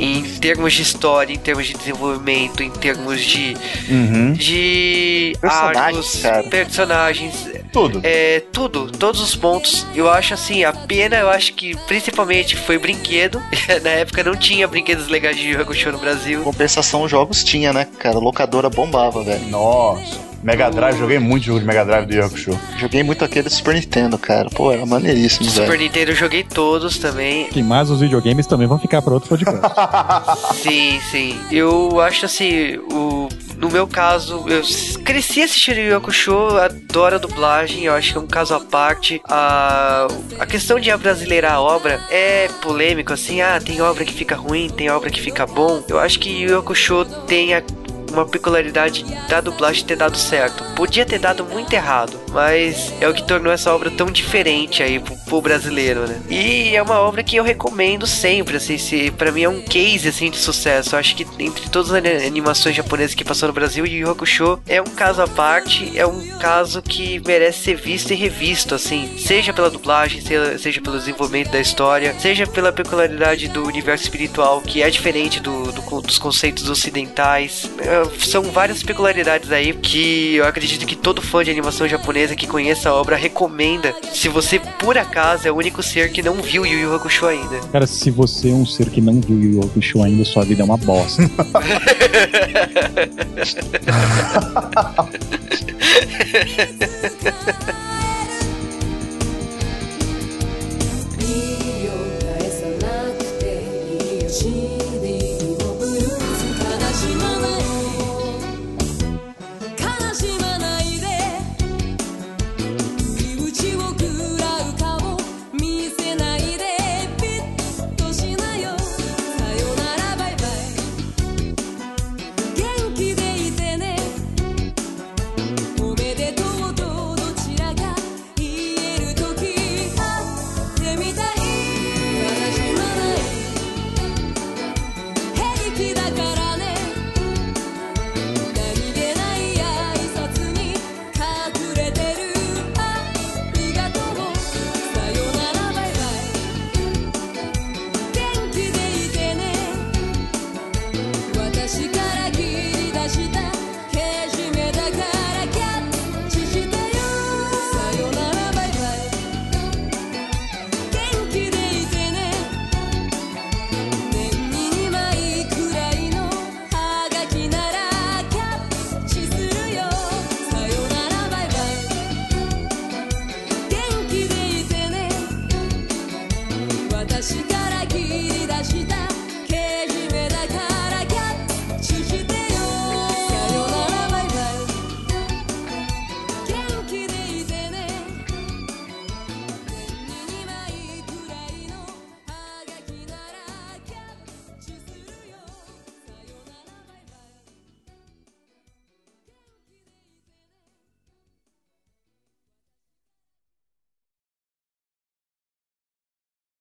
em termos de história, em termos de desenvolvimento, em termos de Uhum. de Personagens, arcos, personagens, Tudo. é tudo, todos os pontos. Eu acho assim, a pena, eu acho que principalmente foi brinquedo. Na época não tinha brinquedos legais de Yu Hakusho no Brasil. Compensação, os jogos tinha, né, cara? Locadora bombava, velho. Nossa. Mega Drive, joguei muito jogo de Mega Drive do Hakusho. Joguei muito aquele Super Nintendo, cara. Pô, era maneiríssimo, Super velho. Nintendo eu joguei todos também. Sim, mas os videogames também vão ficar para outro podcast. Sim, sim. Eu acho assim, o no meu caso, eu cresci assistindo Yu Hakusho, adoro a dublagem, eu acho que é um caso à parte. A, a questão de abrasileirar a obra é polêmico, assim, ah, tem obra que fica ruim, tem obra que fica bom. Eu acho que Yu Hakusho tem a uma peculiaridade da dublagem ter dado certo. Podia ter dado muito errado, mas é o que tornou essa obra tão diferente aí pro, pro brasileiro, né? E é uma obra que eu recomendo sempre, assim, se, pra mim é um case, assim, de sucesso. Eu acho que entre todas as ani- animações japonesas que passou no Brasil, Yu Hakusho é um caso à parte, é um caso que merece ser visto e revisto, assim, seja pela dublagem, seja, pelo desenvolvimento da história, seja pela peculiaridade do universo espiritual, que é diferente do, do dos conceitos ocidentais. É, São várias peculiaridades aí que eu acredito que todo fã de animação japonesa que conheça a obra recomenda, se você por acaso é o único ser que não viu Yu Yu Hakusho ainda. Cara, se você é um ser que não viu Yu Yu Hakusho ainda, sua vida é uma bosta.